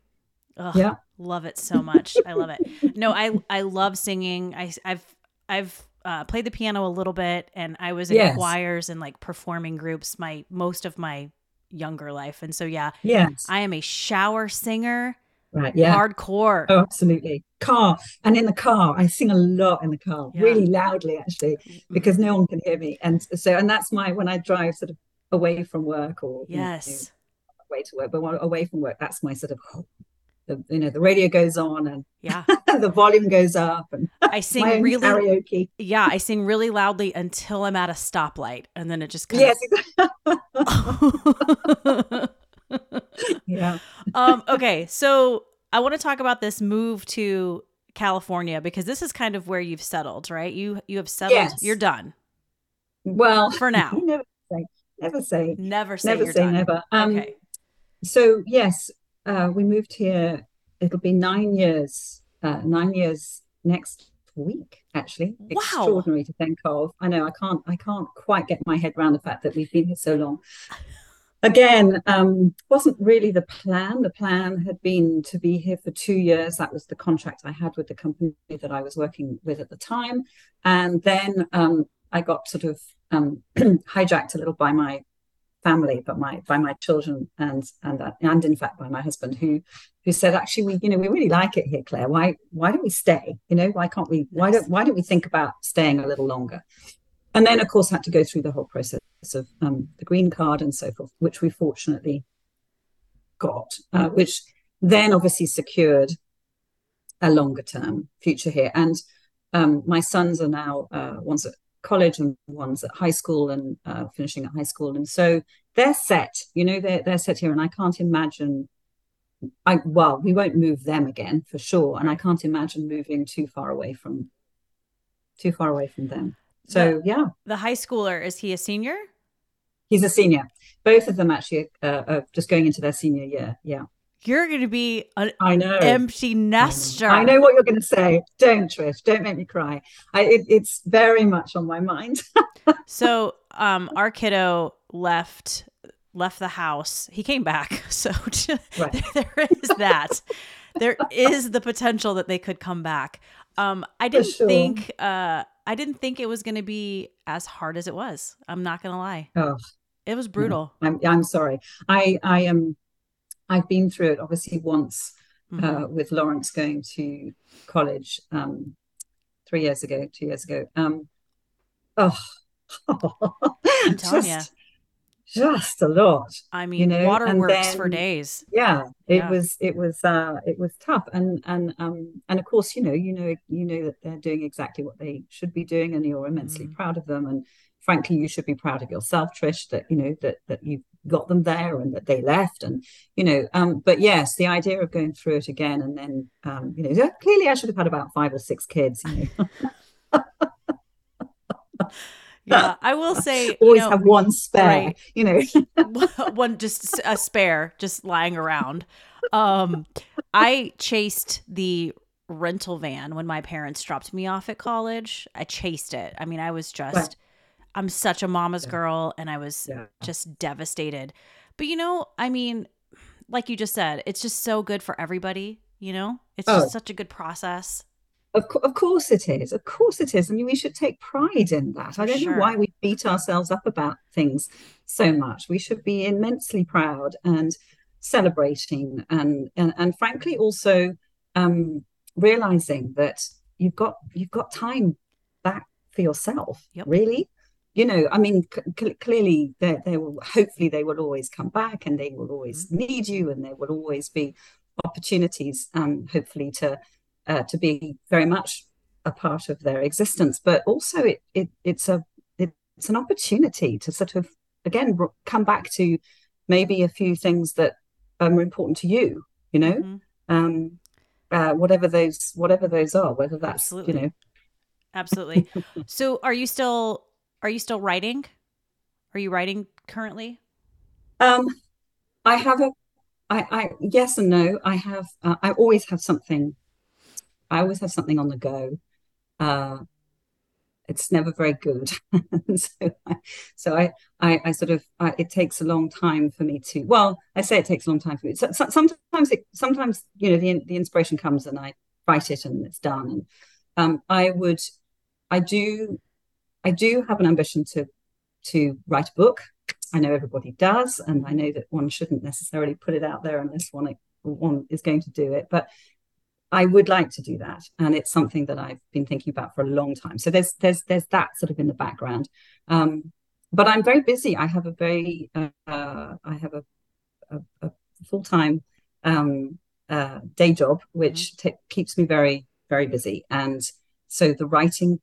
Ugh, yeah. Love it so much. I love it. No, I I love singing. I I've I've uh, played the piano a little bit, and I was in yes. choirs and like performing groups my most of my younger life. And so yeah, yes, I am a shower singer. Right. Yeah. Hardcore. Oh, absolutely. Car and in the car, I sing a lot in the car, yeah. really loudly actually, because no one can hear me. And so, and that's my when I drive sort of away from work or yes you know, away to work, but away from work, that's my sort of the you know the radio goes on and yeah the volume goes up and I sing really karaoke. Yeah, I sing really loudly until I'm at a stoplight, and then it just kind yes. of... yeah. Um. Okay, so I want to talk about this move to California because this is kind of where you've settled, right? You you have settled. Yes. You're done. Well, for now. never say, never say, never say, never say done. never. Um, okay. So yes, uh, we moved here. It'll be nine years. Uh, nine years next week. Actually, wow. extraordinary to think of. I know I can't. I can't quite get my head around the fact that we've been here so long. Again, um, wasn't really the plan. The plan had been to be here for two years. That was the contract I had with the company that I was working with at the time. And then um, I got sort of um, hijacked a little by my family, but my by my children and and uh, and in fact by my husband, who who said actually we you know we really like it here, Clare. Why why don't we stay? You know why can't we? Why don't why don't we think about staying a little longer? And then of course had to go through the whole process of um, the green card and so forth, which we fortunately got, uh, which then obviously secured a longer term future here. And um, my sons are now uh, one's college and one's at high school and uh, finishing at high school, and so they're set. You know, they're they're set here, and I can't imagine. I well, we won't move them again for sure, and I can't imagine moving too far away from too far away from them. So the, yeah, the high schooler is he a senior? He's a senior. Both of them actually uh, are just going into their senior year. Yeah. You're going to be an I know empty nester. I know what you're going to say. Don't Trish. Don't make me cry. I, it, it's very much on my mind. so, um, our kiddo left left the house. He came back. So right. there, there is that. there is the potential that they could come back. Um, I didn't sure. think. Uh, I didn't think it was going to be as hard as it was. I'm not going to lie. Oh, it was brutal. I'm I'm sorry. I I am. I've been through it obviously once mm-hmm. uh, with Lawrence going to college um, three years ago, two years ago. Um, oh, just, just a lot. I mean, you know? waterworks for days. Yeah, it Yeah. was it was uh, it was tough, and and um and of course you know you know you know that they're doing exactly what they should be doing, and you're immensely Mm. proud of them, and frankly you should be proud of yourself, Trish, that you know that that you got them there and that they left, and you know um but yes, the idea of going through it again, and then um you know clearly I should have had about five or six kids, you know. Yeah, I will say, you always know, have one spare, right. you know. one just a spare just lying around. Um, I chased the rental van when my parents dropped me off at college. I chased it. I mean, I was just Right. I'm such a mama's Yeah. girl and I was Yeah. just devastated. But you know, I mean, like you just said, it's just so good for everybody, you know? It's Oh. just such a good process. Of, co- of course it is. Of course it is. I mean, we should take pride in that. I don't Sure. know why we beat ourselves up about things so much. We should be immensely proud and celebrating and and, and frankly also um, realizing that you've got you've got time back for yourself. Yep. Really. You know, I mean, c- clearly, they they will. Hopefully, they will always come back, and they will always need you, and there will always be opportunities. Um, hopefully, to uh, to be very much a part of their existence but also it, it it's a it, it's an opportunity to sort of again come back to maybe a few things that are important to you you know Mhm. um uh, whatever those whatever those are whether that's Absolutely. you know Absolutely. so are you still are you still writing? Are you writing currently? um i have a i i yes and no. I have uh, i always have something. I always have something on the go. Uh it's never very good. So I, so I, I i sort of I, it takes a long time for me to well i say it takes a long time for me. So, so- sometimes it sometimes you know the the inspiration comes and i write it and it's done. And um i would i do i do have an ambition to to write a book i know everybody does and i know that one shouldn't necessarily put it out there unless one one is going to do it but I would like to do that, and it's something that I've been thinking about for a long time. So there's there's there's that sort of in the background. Um, but I'm very busy. I have a very, uh, I have a, a, a full time um, uh, day job, which mm-hmm. keeps me very, very busy. And so the writing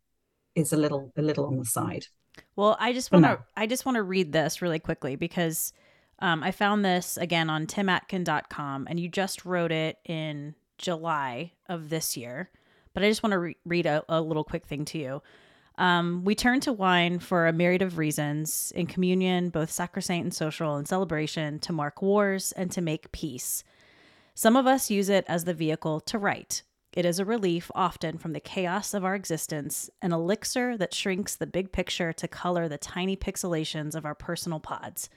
is a little, a little on the side. Well, I just want to, I just want to read this really quickly because um, I found this again on timatkin.com and you just wrote it in July of this year. But I just want to re- read a, a little quick thing to you. Um, we turn to wine for a myriad of reasons in communion, both sacrosanct and social, and celebration to mark wars and to make peace. Some of us use it as the vehicle to write. It is a relief, often from the chaos of our existence, an elixir that shrinks the big picture to color the tiny pixelations of our personal pods.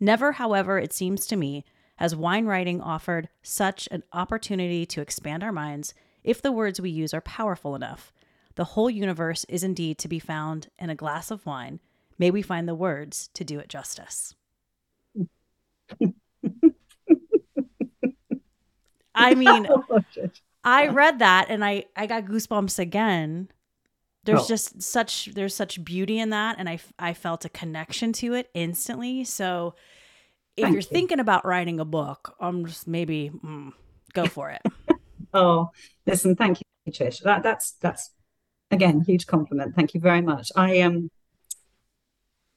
Never, however, it seems to me, has wine writing offered such an opportunity to expand our minds if the words we use are powerful enough. The whole universe is indeed to be found in a glass of wine. May we find the words to do it justice. I mean, I read that and I I got goosebumps again. There's oh. just such there's such beauty in that and I I felt a connection to it instantly. So if Thank you're you. thinking about writing a book, I'm just maybe mm, go for it. oh, listen, thank you, Trish. That that's that's again, huge compliment. Thank you very much. I um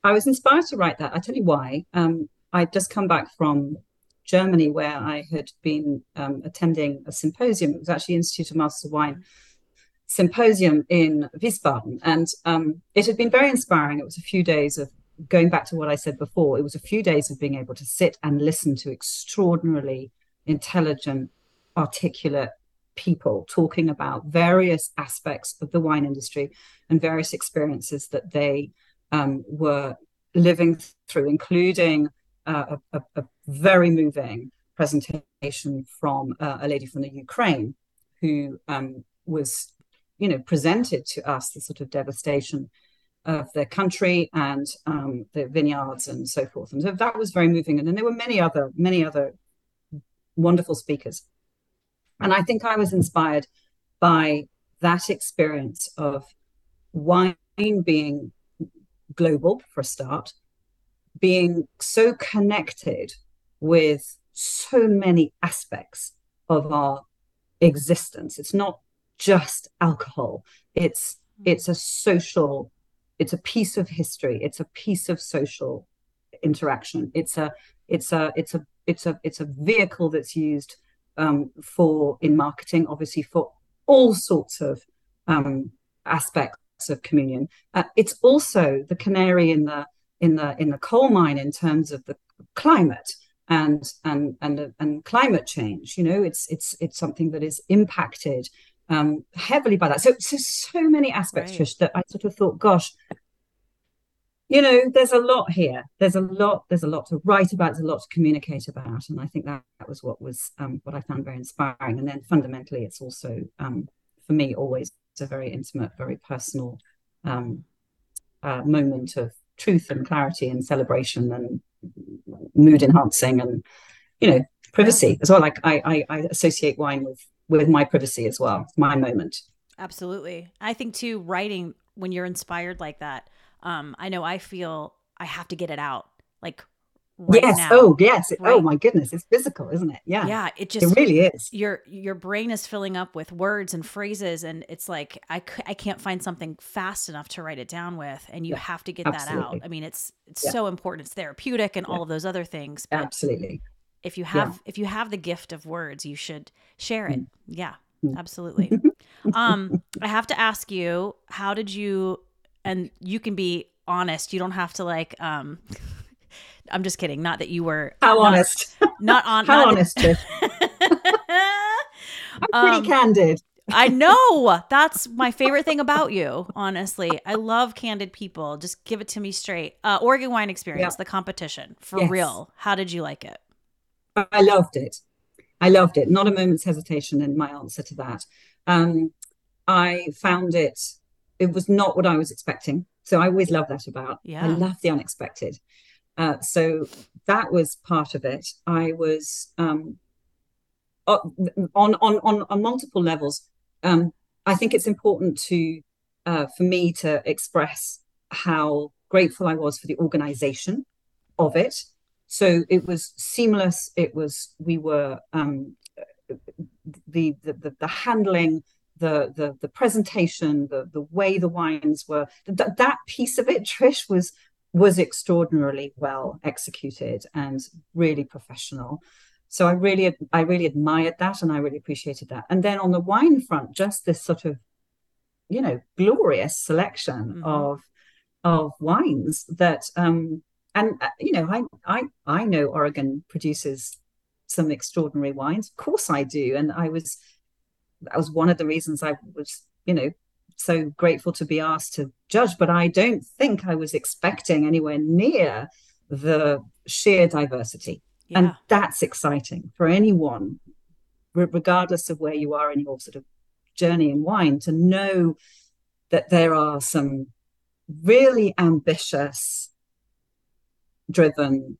I was inspired to write that. I tell you why. Um, I'd just come back from Germany where I had been um, attending a symposium. It was actually Institute of Masters of Wine symposium in Wiesbaden, and um, it had been very inspiring. It was a few days of going back to what I said before. It was a few days of being able to sit and listen to extraordinarily intelligent, articulate people talking about various aspects of the wine industry and various experiences that they um, were living through, including uh, a, a, very moving presentation from uh, a lady from the Ukraine who um, was, you know, presented to us the sort of devastation of their country and um, the vineyards and so forth. And so that was very moving. And then there were many other, many other wonderful speakers. And I think I was inspired by that experience of wine being global for a start, being so connected with so many aspects of our existence. It's not just alcohol. It's it's a social, it's a piece of history. It's a piece of social interaction. It's a it's a it's a it's a it's a vehicle that's used um, for in marketing, obviously for all sorts of um, aspects of communion. Uh, it's also the canary in the in the in the coal mine in terms of the climate and and and and climate change. You know, it's it's it's something that is impacted um, heavily by that. So so so many aspects, right. Trish, that I sort of thought, gosh, you know there's a lot here there's a lot there's a lot to write about there's a lot to communicate about and i think that, that was what was um, what i found very inspiring and then fundamentally it's also um, for me always a very intimate very personal um, uh, moment of truth and clarity and celebration and mood enhancing and you know privacy as well. Like I, I i associate wine with with my privacy as well my moment. Absolutely. I think too writing when you're inspired like that um, I know I feel I have to get it out. Like right yes. Now, oh, yes. Oh, right? Oh my goodness. It's physical, isn't it? Yeah. Yeah. It just it really is. Your your brain is filling up with words and phrases, and it's like I I can't find something fast enough to write it down with, and you yeah, have to get absolutely. that out. I mean, it's it's yeah. so important. It's therapeutic and yeah. all of those other things. absolutely. If you have if you have the gift of words, you should share it. Mm. Yeah. Mm. Absolutely. um, I have to ask you, how did you and you can be honest. You don't have to like um I'm just kidding. Not that you were how not, honest. Not on how not honest. I'm pretty um, candid. I know. That's my favorite thing about you, honestly. I love candid people. Just give it to me straight. Uh, Oregon Wine Experience, yeah. the competition, for yes. real. How did you like it? I loved it. I loved it. Not a moment's hesitation in my answer to that. Um, I found it it was not what I was expecting. So I always love that about. Yeah. I love the unexpected. Uh, so that was part of it. I was um, on on on on multiple levels. Um, I think it's important to uh, for me to express how grateful I was for the organization of it. So it was seamless. It was we were um, the, the the the handling the the the presentation, the the way the wines were that that piece of it, Trish, was was extraordinarily well executed and really professional. So I really I really admired that and I really appreciated that. And then on the wine front, just this sort of you know glorious selection mm-hmm. of of wines that um and uh, you know I I I know Oregon produces some extraordinary wines. Of course I do, and I was that was one of the reasons I was, you know, so grateful to be asked to judge. But I don't think I was expecting anywhere near the sheer diversity. Yeah. And that's exciting for anyone, regardless of where you are in your sort of journey in wine, to know that there are some really ambitious, driven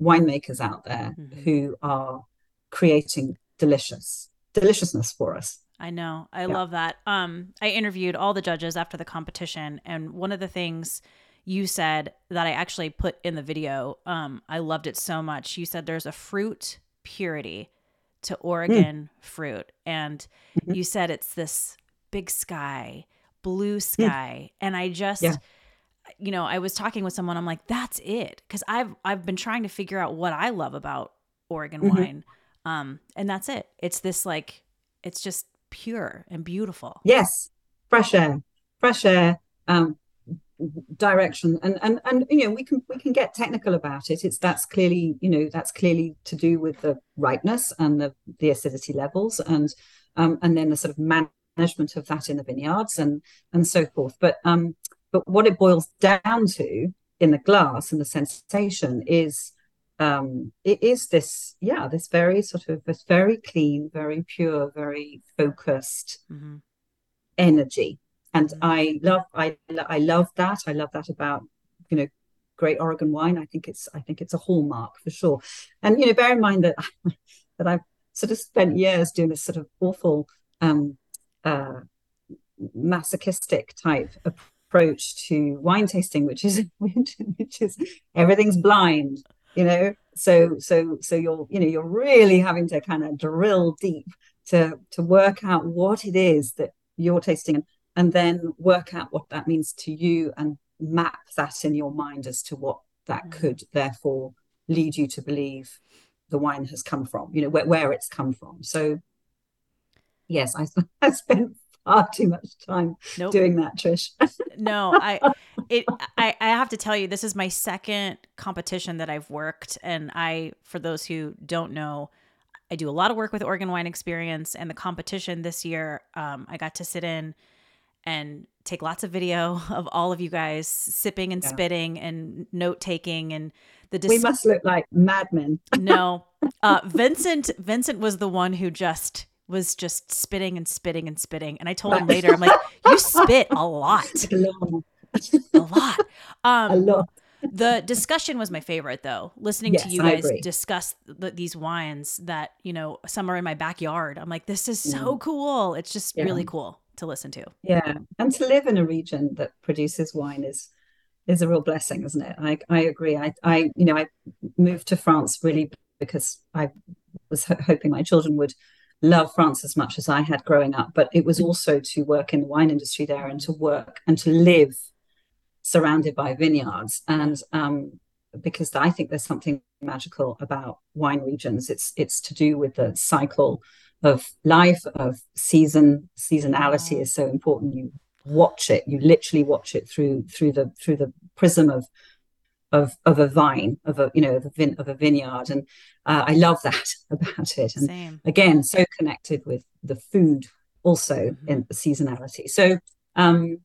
winemakers out there mm-hmm. who are creating delicious deliciousness for us. I know. I yeah. love that. Um, I interviewed all the judges after the competition, and one of the things you said that I actually put in the video, um, I loved it so much. You said there's a fruit purity to Oregon mm. fruit, and mm-hmm. you said it's this big sky, blue mm. sky, mm. and I just. Yeah. You know, I was talking with someone. I'm like, "That's it," because I've I've been trying to figure out what I love about Oregon mm-hmm. wine, um, and that's it. It's this like, it's just pure and beautiful. Yes, fresh air, fresh air, um, direction, and and and you know we can we can get technical about it. It's that's clearly you know that's clearly to do with the ripeness and the the acidity levels, and um, and then the sort of management of that in the vineyards and and so forth. But um, but what it boils down to in the glass and the sensation is um, it is this, yeah, this very sort of this very clean, very pure, very focused mm-hmm. energy. And mm-hmm. I love, I, I love that. I love that about, you know, great Oregon wine. I think it's, I think it's a hallmark for sure. And you know, bear in mind that that I've sort of spent years doing this sort of awful, um, uh, masochistic type approach to wine tasting, which is which is everything's blind you know so so so you're you know you're really having to kind of drill deep to to work out what it is that you're tasting and, and then work out what that means to you and map that in your mind as to what that mm. could therefore lead you to believe the wine has come from you know where, where it's come from so yes i, I spent far too much time nope. doing that trish no i it I, I have to tell you this is my second competition that i've worked and i for those who don't know i do a lot of work with oregon wine experience and the competition this year um, i got to sit in and take lots of video of all of you guys sipping and yeah. spitting and note taking and the dis- we must look like madmen no uh, vincent vincent was the one who just was just spitting and spitting and spitting and i told him later i'm like you spit a lot a lot. Um, a lot. the discussion was my favorite though. Listening yes, to you guys discuss the, these wines that you know some are in my backyard. I'm like, this is so mm. cool. It's just yeah. really cool to listen to. Yeah, and to live in a region that produces wine is is a real blessing, isn't it? I I agree. I I you know I moved to France really because I was ho- hoping my children would love France as much as I had growing up, but it was also to work in the wine industry there and to work and to live surrounded by vineyards. And um, because I think there's something magical about wine regions, it's it's to do with the cycle of life, of season. Seasonality is so important. You watch it, you literally watch it through through the through the prism of of of a vine of a you know of a, vin- of a vineyard and uh, i love that about it and Same. again so connected with the food also mm-hmm. in the seasonality so um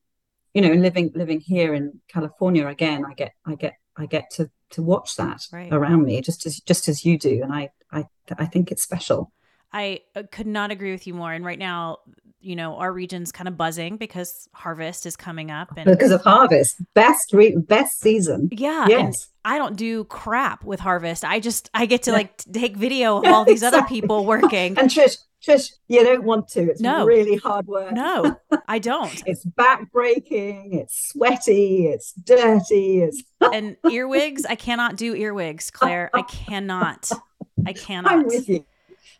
you know, living living here in California again, I get I get I get to to watch that right. around me just as just as you do, and I I I think it's special. I uh, could not agree with you more. And right now, you know, our region's kind of buzzing because harvest is coming up and because of harvest. Best re- best season. Yeah. Yes. I don't do crap with harvest. I just I get to like take video of all these exactly. other people working. And Trish, Trish, you don't want to. It's no. really hard work. No, I don't. it's backbreaking, it's sweaty, it's dirty, it's and earwigs. I cannot do earwigs, Clare. I cannot. I cannot. I'm with you.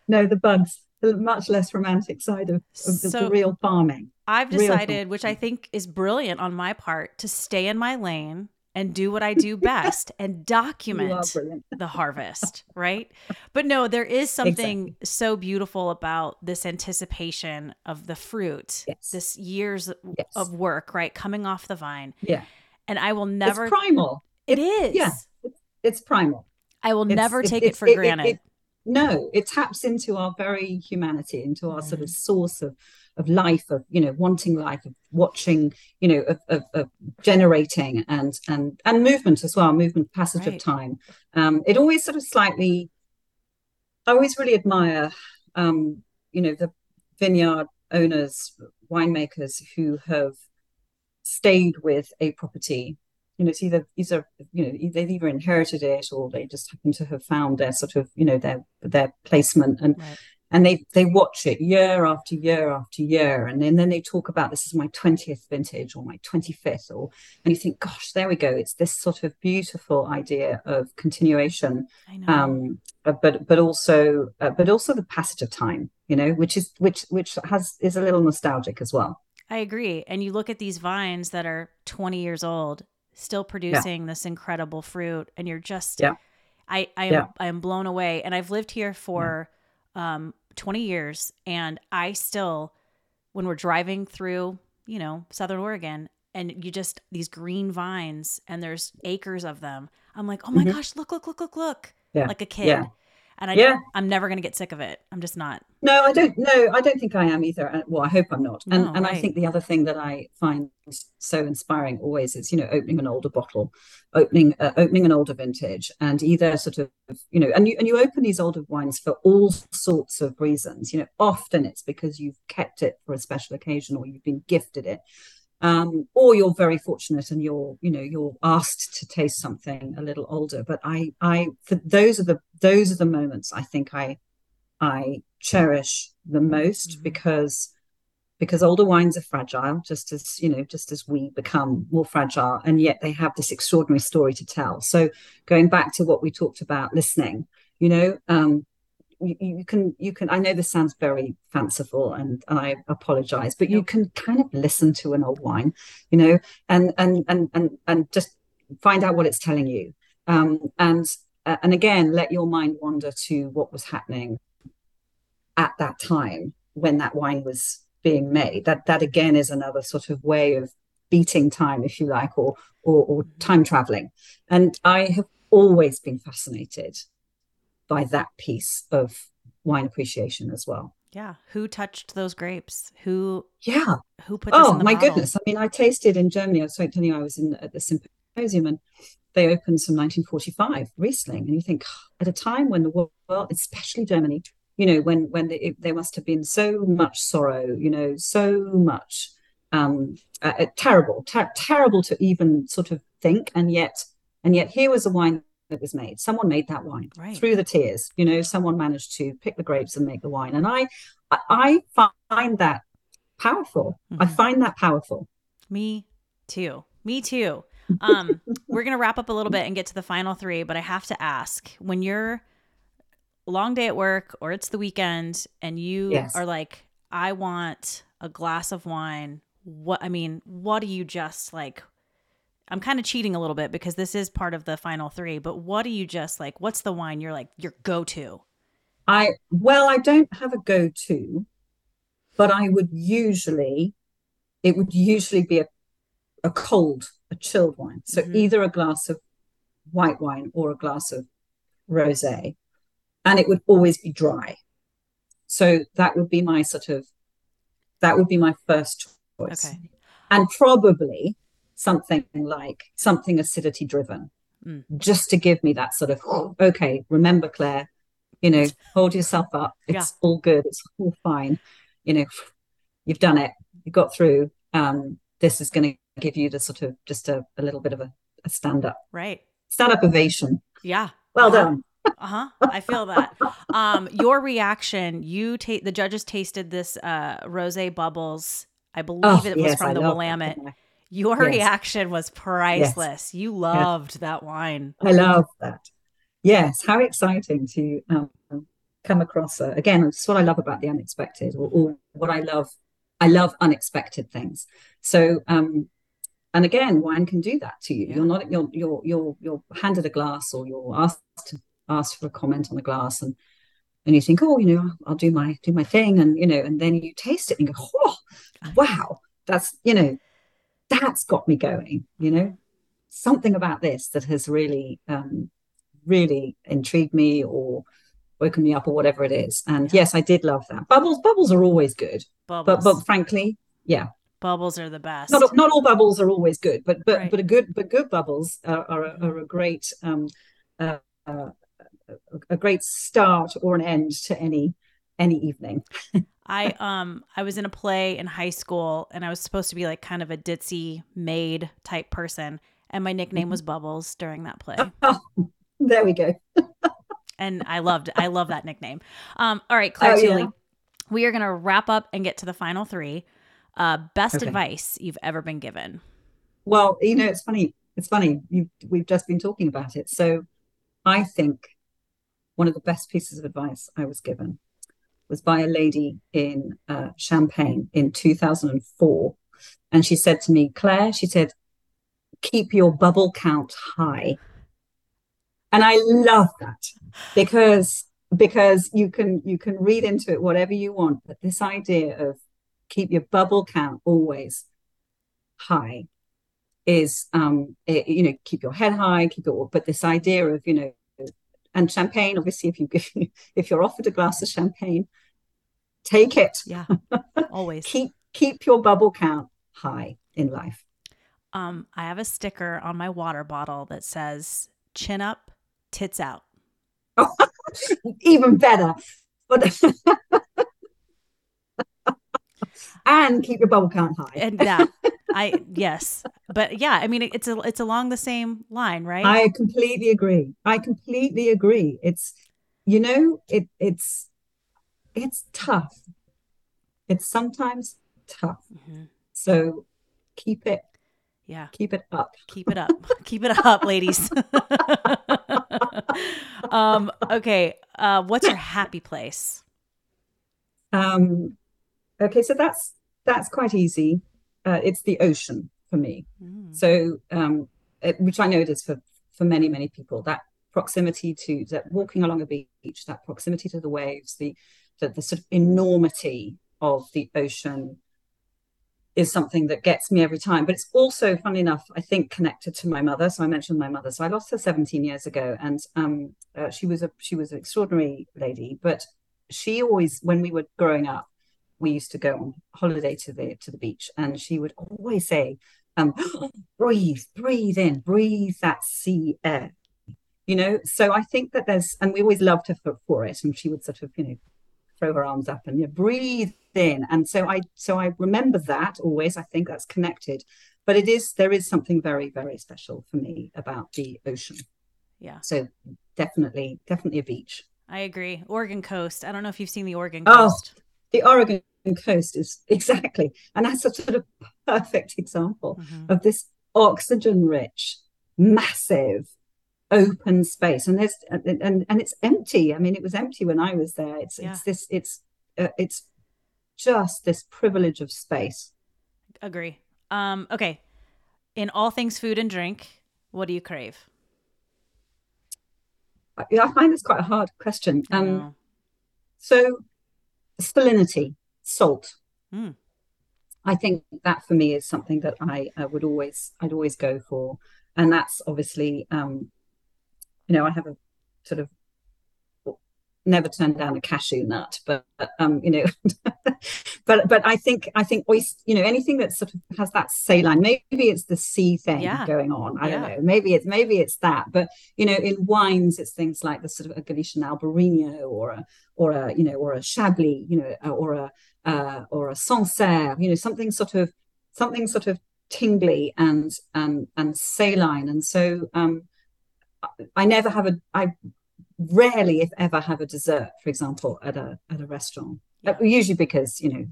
No, the bugs the much less romantic side of, of so the, the, real farming. I've decided, which I think is brilliant on my part, to stay in my lane and do what I do best and document the harvest, right? But no, there is something exactly. so beautiful about this anticipation of the fruit, yes. this years yes. of work, right? Coming off the vine. Yeah. And I will never. It's primal. It is. Yeah. It's primal. I will it's, never take it for it, granted. It, no it taps into our very humanity into our sort of mm. source of of life of you know wanting life of watching you know of, of, of generating and and and movement as well movement passage right. of time um it always sort of slightly i always really admire um you know the vineyard owners winemakers who have stayed with a property you know, it's either these are you know they've either inherited it or they just happen to have found their sort of you know their their placement. And right. and they they watch it year after year after year. And then, then they talk about this is my 20th vintage or my 25th or and you think gosh there we go. It's this sort of beautiful idea of continuation. Um but but also uh, but also the passage of time you know which is which which has is a little nostalgic as well. I agree. And you look at these vines that are 20 years old still producing yeah. this incredible fruit and you're just yeah. I I am yeah. I am blown away and I've lived here for um 20 years and I still when we're driving through, you know, southern Oregon and you just these green vines and there's acres of them. I'm like, "Oh my mm-hmm. gosh, look look look look look." Like a kid and I yeah. I'm never going to get sick of it. I'm just not. No, I don't. No, I don't think I am either. Well, I hope I'm not. And no, and right. I think the other thing that I find so inspiring always is you know opening an older bottle, opening uh, opening an older vintage, and either sort of you know and you and you open these older wines for all sorts of reasons. You know, often it's because you've kept it for a special occasion or you've been gifted it um, or you're very fortunate and you're you know you're asked to taste something a little older but i i for those are the those are the moments i think i i cherish the most mm-hmm. because because older wines are fragile just as you know just as we become more fragile and yet they have this extraordinary story to tell so going back to what we talked about listening you know um you, you, can you can i know this sounds very fanciful and, and i apologize but you can kind of listen to an old wine you know and and and and, and just find out what it's telling you. Um, and uh, and again let your mind wander to what was happening at that time when that wine was being made. That that again is another sort of way of beating time if you like or or, or time traveling. And i have always been fascinated by that piece of wine appreciation as well. Yeah. Who touched those grapes? Who? Yeah. Who put? oh my bottle? goodness! I mean, I tasted in Germany. I was telling you, I was in at the symposium, and they opened some 1945 Riesling, and you think at a time when the world, especially Germany, you know, when when they, it, there must have been so much sorrow, you know, so much um, uh, uh, terrible, ter- terrible to even sort of think, and yet, and yet here was a wine that was made. Someone made that wine right. through the tears. You know, someone managed to pick the grapes and make the wine. And I, I find that powerful. Mm-hmm. I find that powerful. Me too. Me too. Um, we're gonna wrap up a little bit and get to the final three, but I have to ask: when you're long day at work or it's the weekend and you yes. are like, I want a glass of wine. What I mean, what do you just like? I'm kind of cheating a little bit because this is part of the final three, but what do you just like? What's the wine you're like your go to? I, well, I don't have a go to, but I would usually, it would usually be a, a cold, a chilled wine. So mm-hmm. either a glass of white wine or a glass of rose, and it would always be dry. So that would be my sort of, that would be my first choice. Okay. And probably something like something acidity driven, mm. just to give me that sort of, okay, remember, Clare, you know, hold yourself up. It's yeah. all good. It's all fine. You know, you've done it, you got through. Um, this is going to give you the sort of just a, a little bit of a, a stand up, right? Stand up ovation. Yeah. Well uh-huh. done. uh-huh i feel that um your reaction you take the judges tasted this uh rose bubbles i believe Oh, it was yes, from I the willamette that. Your Yes. reaction was priceless you loved that wine I love that. Yes, how exciting to um, come across. A, again, it's what I love about the unexpected, or, or what I love. I love unexpected things. So, um, and again, wine can do that to you. Yeah. You're not you're you're you're you're handed a glass, or you're asked to ask for a comment on a glass, and and you think, oh, you know, I'll do my do my thing, and you know, and then you taste it and go, oh, wow, that's you know, that's got me going. You know, something about this that has really um, really intrigued me or woken me up or whatever it is. And Yeah. yes, I did love that. Bubbles, bubbles are always good, bubbles but but frankly, yeah, bubbles are the best not not all bubbles are always good, but but Right. but a good but good bubbles are are, a- are a great um uh, uh, a great start or an end to any any evening. I um I was in a play in high school and I was supposed to be like kind of a ditzy maid type person and my nickname Mm-hmm. was Bubbles during that play. Oh, there we go. and I loved I love that nickname. Um all right, Clare Oh, yeah. We are going to wrap up and get to the final 3. Uh best Okay. advice you've ever been given. Well, you know, it's funny. It's funny. You we've just been talking about it. So I think one of the best pieces of advice I was given was by a lady in uh, Champagne in 2004. And she said to me, Clare, she said, keep your bubble count high. And I love that because because you can you can read into it whatever you want, but this idea of keep your bubble count always high is um it, you know keep your head high keep it but this idea of you know and champagne obviously if you if you're offered a glass of champagne take it Yeah. Always. keep keep your bubble count high in life Um I have a sticker on my water bottle that says chin up, tits out. even better but and keep your bubble count high And that I yes. But yeah, I mean it's a, it's along the same line, right? I completely agree. I completely agree. It's you know, it it's it's tough. It's sometimes tough. Mhm. So keep it Yeah. keep it up. Keep it up. Keep it up, ladies. um, okay. Uh, what's your happy place? Um okay, so that's that's quite easy. Uh, it's the ocean for me. Mm, So um it, which I know it is for for many many people that proximity to that walking along a beach, that proximity to the waves, the the, the sort of enormity of the ocean is something that gets me every time. But it's also, funny enough, I think connected to my mother. So I mentioned my mother. So I lost her 17 years ago, and um, uh, she was a she was an extraordinary lady. But she always, when we were growing up, we used to go on holiday to the to the beach, and she would always say, um, "Breathe, breathe in, breathe that sea air." You know. So I think that there's, and we always loved her for, for it, and she would sort of, you know, throw her arms up and you know, breathe in and so i so i remember that always i think that's connected but it is there is something very very special for me about the ocean Yeah, so definitely definitely a beach I agree. Oregon coast. I don't know if you've seen the Oregon Oh. coast. the oregon coast is exactly and that's a sort of perfect example Mhm. of this oxygen rich massive open space and there's and, and it's empty i mean it was empty when i was there it's Yeah. it's this it's uh, it's just this privilege of space Agree. Um, okay. In all things food and drink, what do you crave? I, I find this quite a hard question um so salinity salt Mm. I think that for me is something that I uh, would always I'd always go for, and that's obviously um, you know I have a sort of never turned down a cashew nut, but um, you know, but but I think I think oyster, you know anything that sort of has that saline. Maybe it's the sea thing Yeah. going on. I don't know. Maybe it's maybe it's that. But you know, in wines, it's things like the sort of a Galician Albarino or a or a you know or a Chablis, you know, or a uh, or a Sancerre, you know, something sort of something sort of tingly and and and saline. And so um, I never have a I rarely, if ever, have a dessert, for example, at a at a restaurant. Yeah. Uh, usually because you know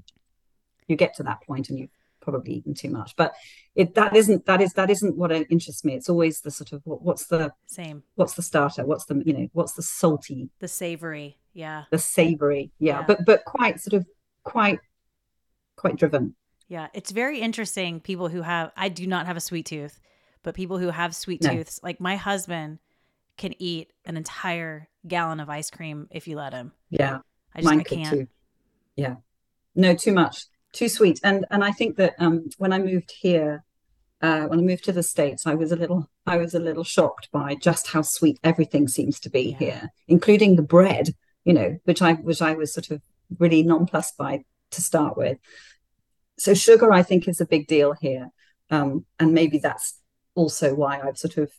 you get to that point and you've probably eaten too much. But it that isn't that is that isn't what interests me. It's always the sort of what, what's the same. What's the starter? What's the you know what's the salty? The savory, yeah. The savory, yeah. yeah. But but quite sort of quite quite driven. Yeah, it's very interesting. People who have I do not have a sweet tooth, but people who have sweet no. tooths, like my husband, can eat an entire gallon of ice cream if you let him. Yeah, I just I can't. Too. Yeah, no, too much, too sweet. And and I think that um, when I moved here, uh, when I moved to the states, I was a little I was a little shocked by just how sweet everything seems to be yeah. here, including the bread. You know, which I which I was sort of really nonplussed by to start with. So sugar, I think, is a big deal here, um, and maybe that's also why I've sort of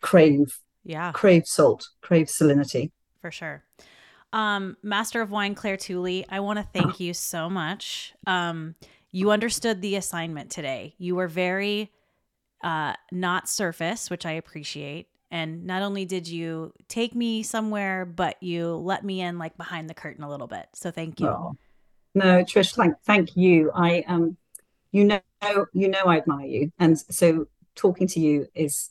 crave yeah crave salt, crave salinity for sure. Um, Master of Wine Clare Tooley, I want to thank you so much. Um, you understood the assignment today. You were very uh, not surface, which I appreciate. And not only did you take me somewhere, but you let me in like behind the curtain a little bit. So thank you. Oh. No, Trish, thank thank you. I um you know you know I admire you. And so talking to you is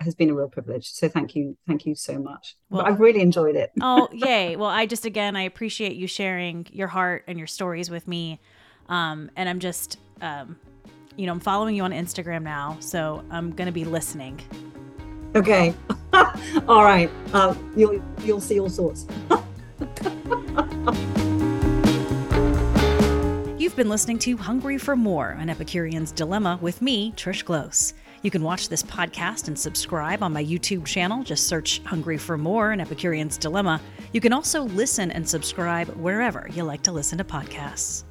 has been a real privilege. So thank you, thank you so much. Well, I've really enjoyed it. oh, yay! Well, I just again I appreciate you sharing your heart and your stories with me, um, and I'm just, um, you know, I'm following you on Instagram now, so I'm gonna be listening. Okay, all right. Uh, you'll you'll see all sorts. You've been listening to Hungry for More, an Epicurean's Dilemma with me, Trish Close. You can watch this podcast and subscribe on my YouTube channel. Just search Hungry for More and Epicurean's Dilemma. You can also listen and subscribe wherever you like to listen to podcasts.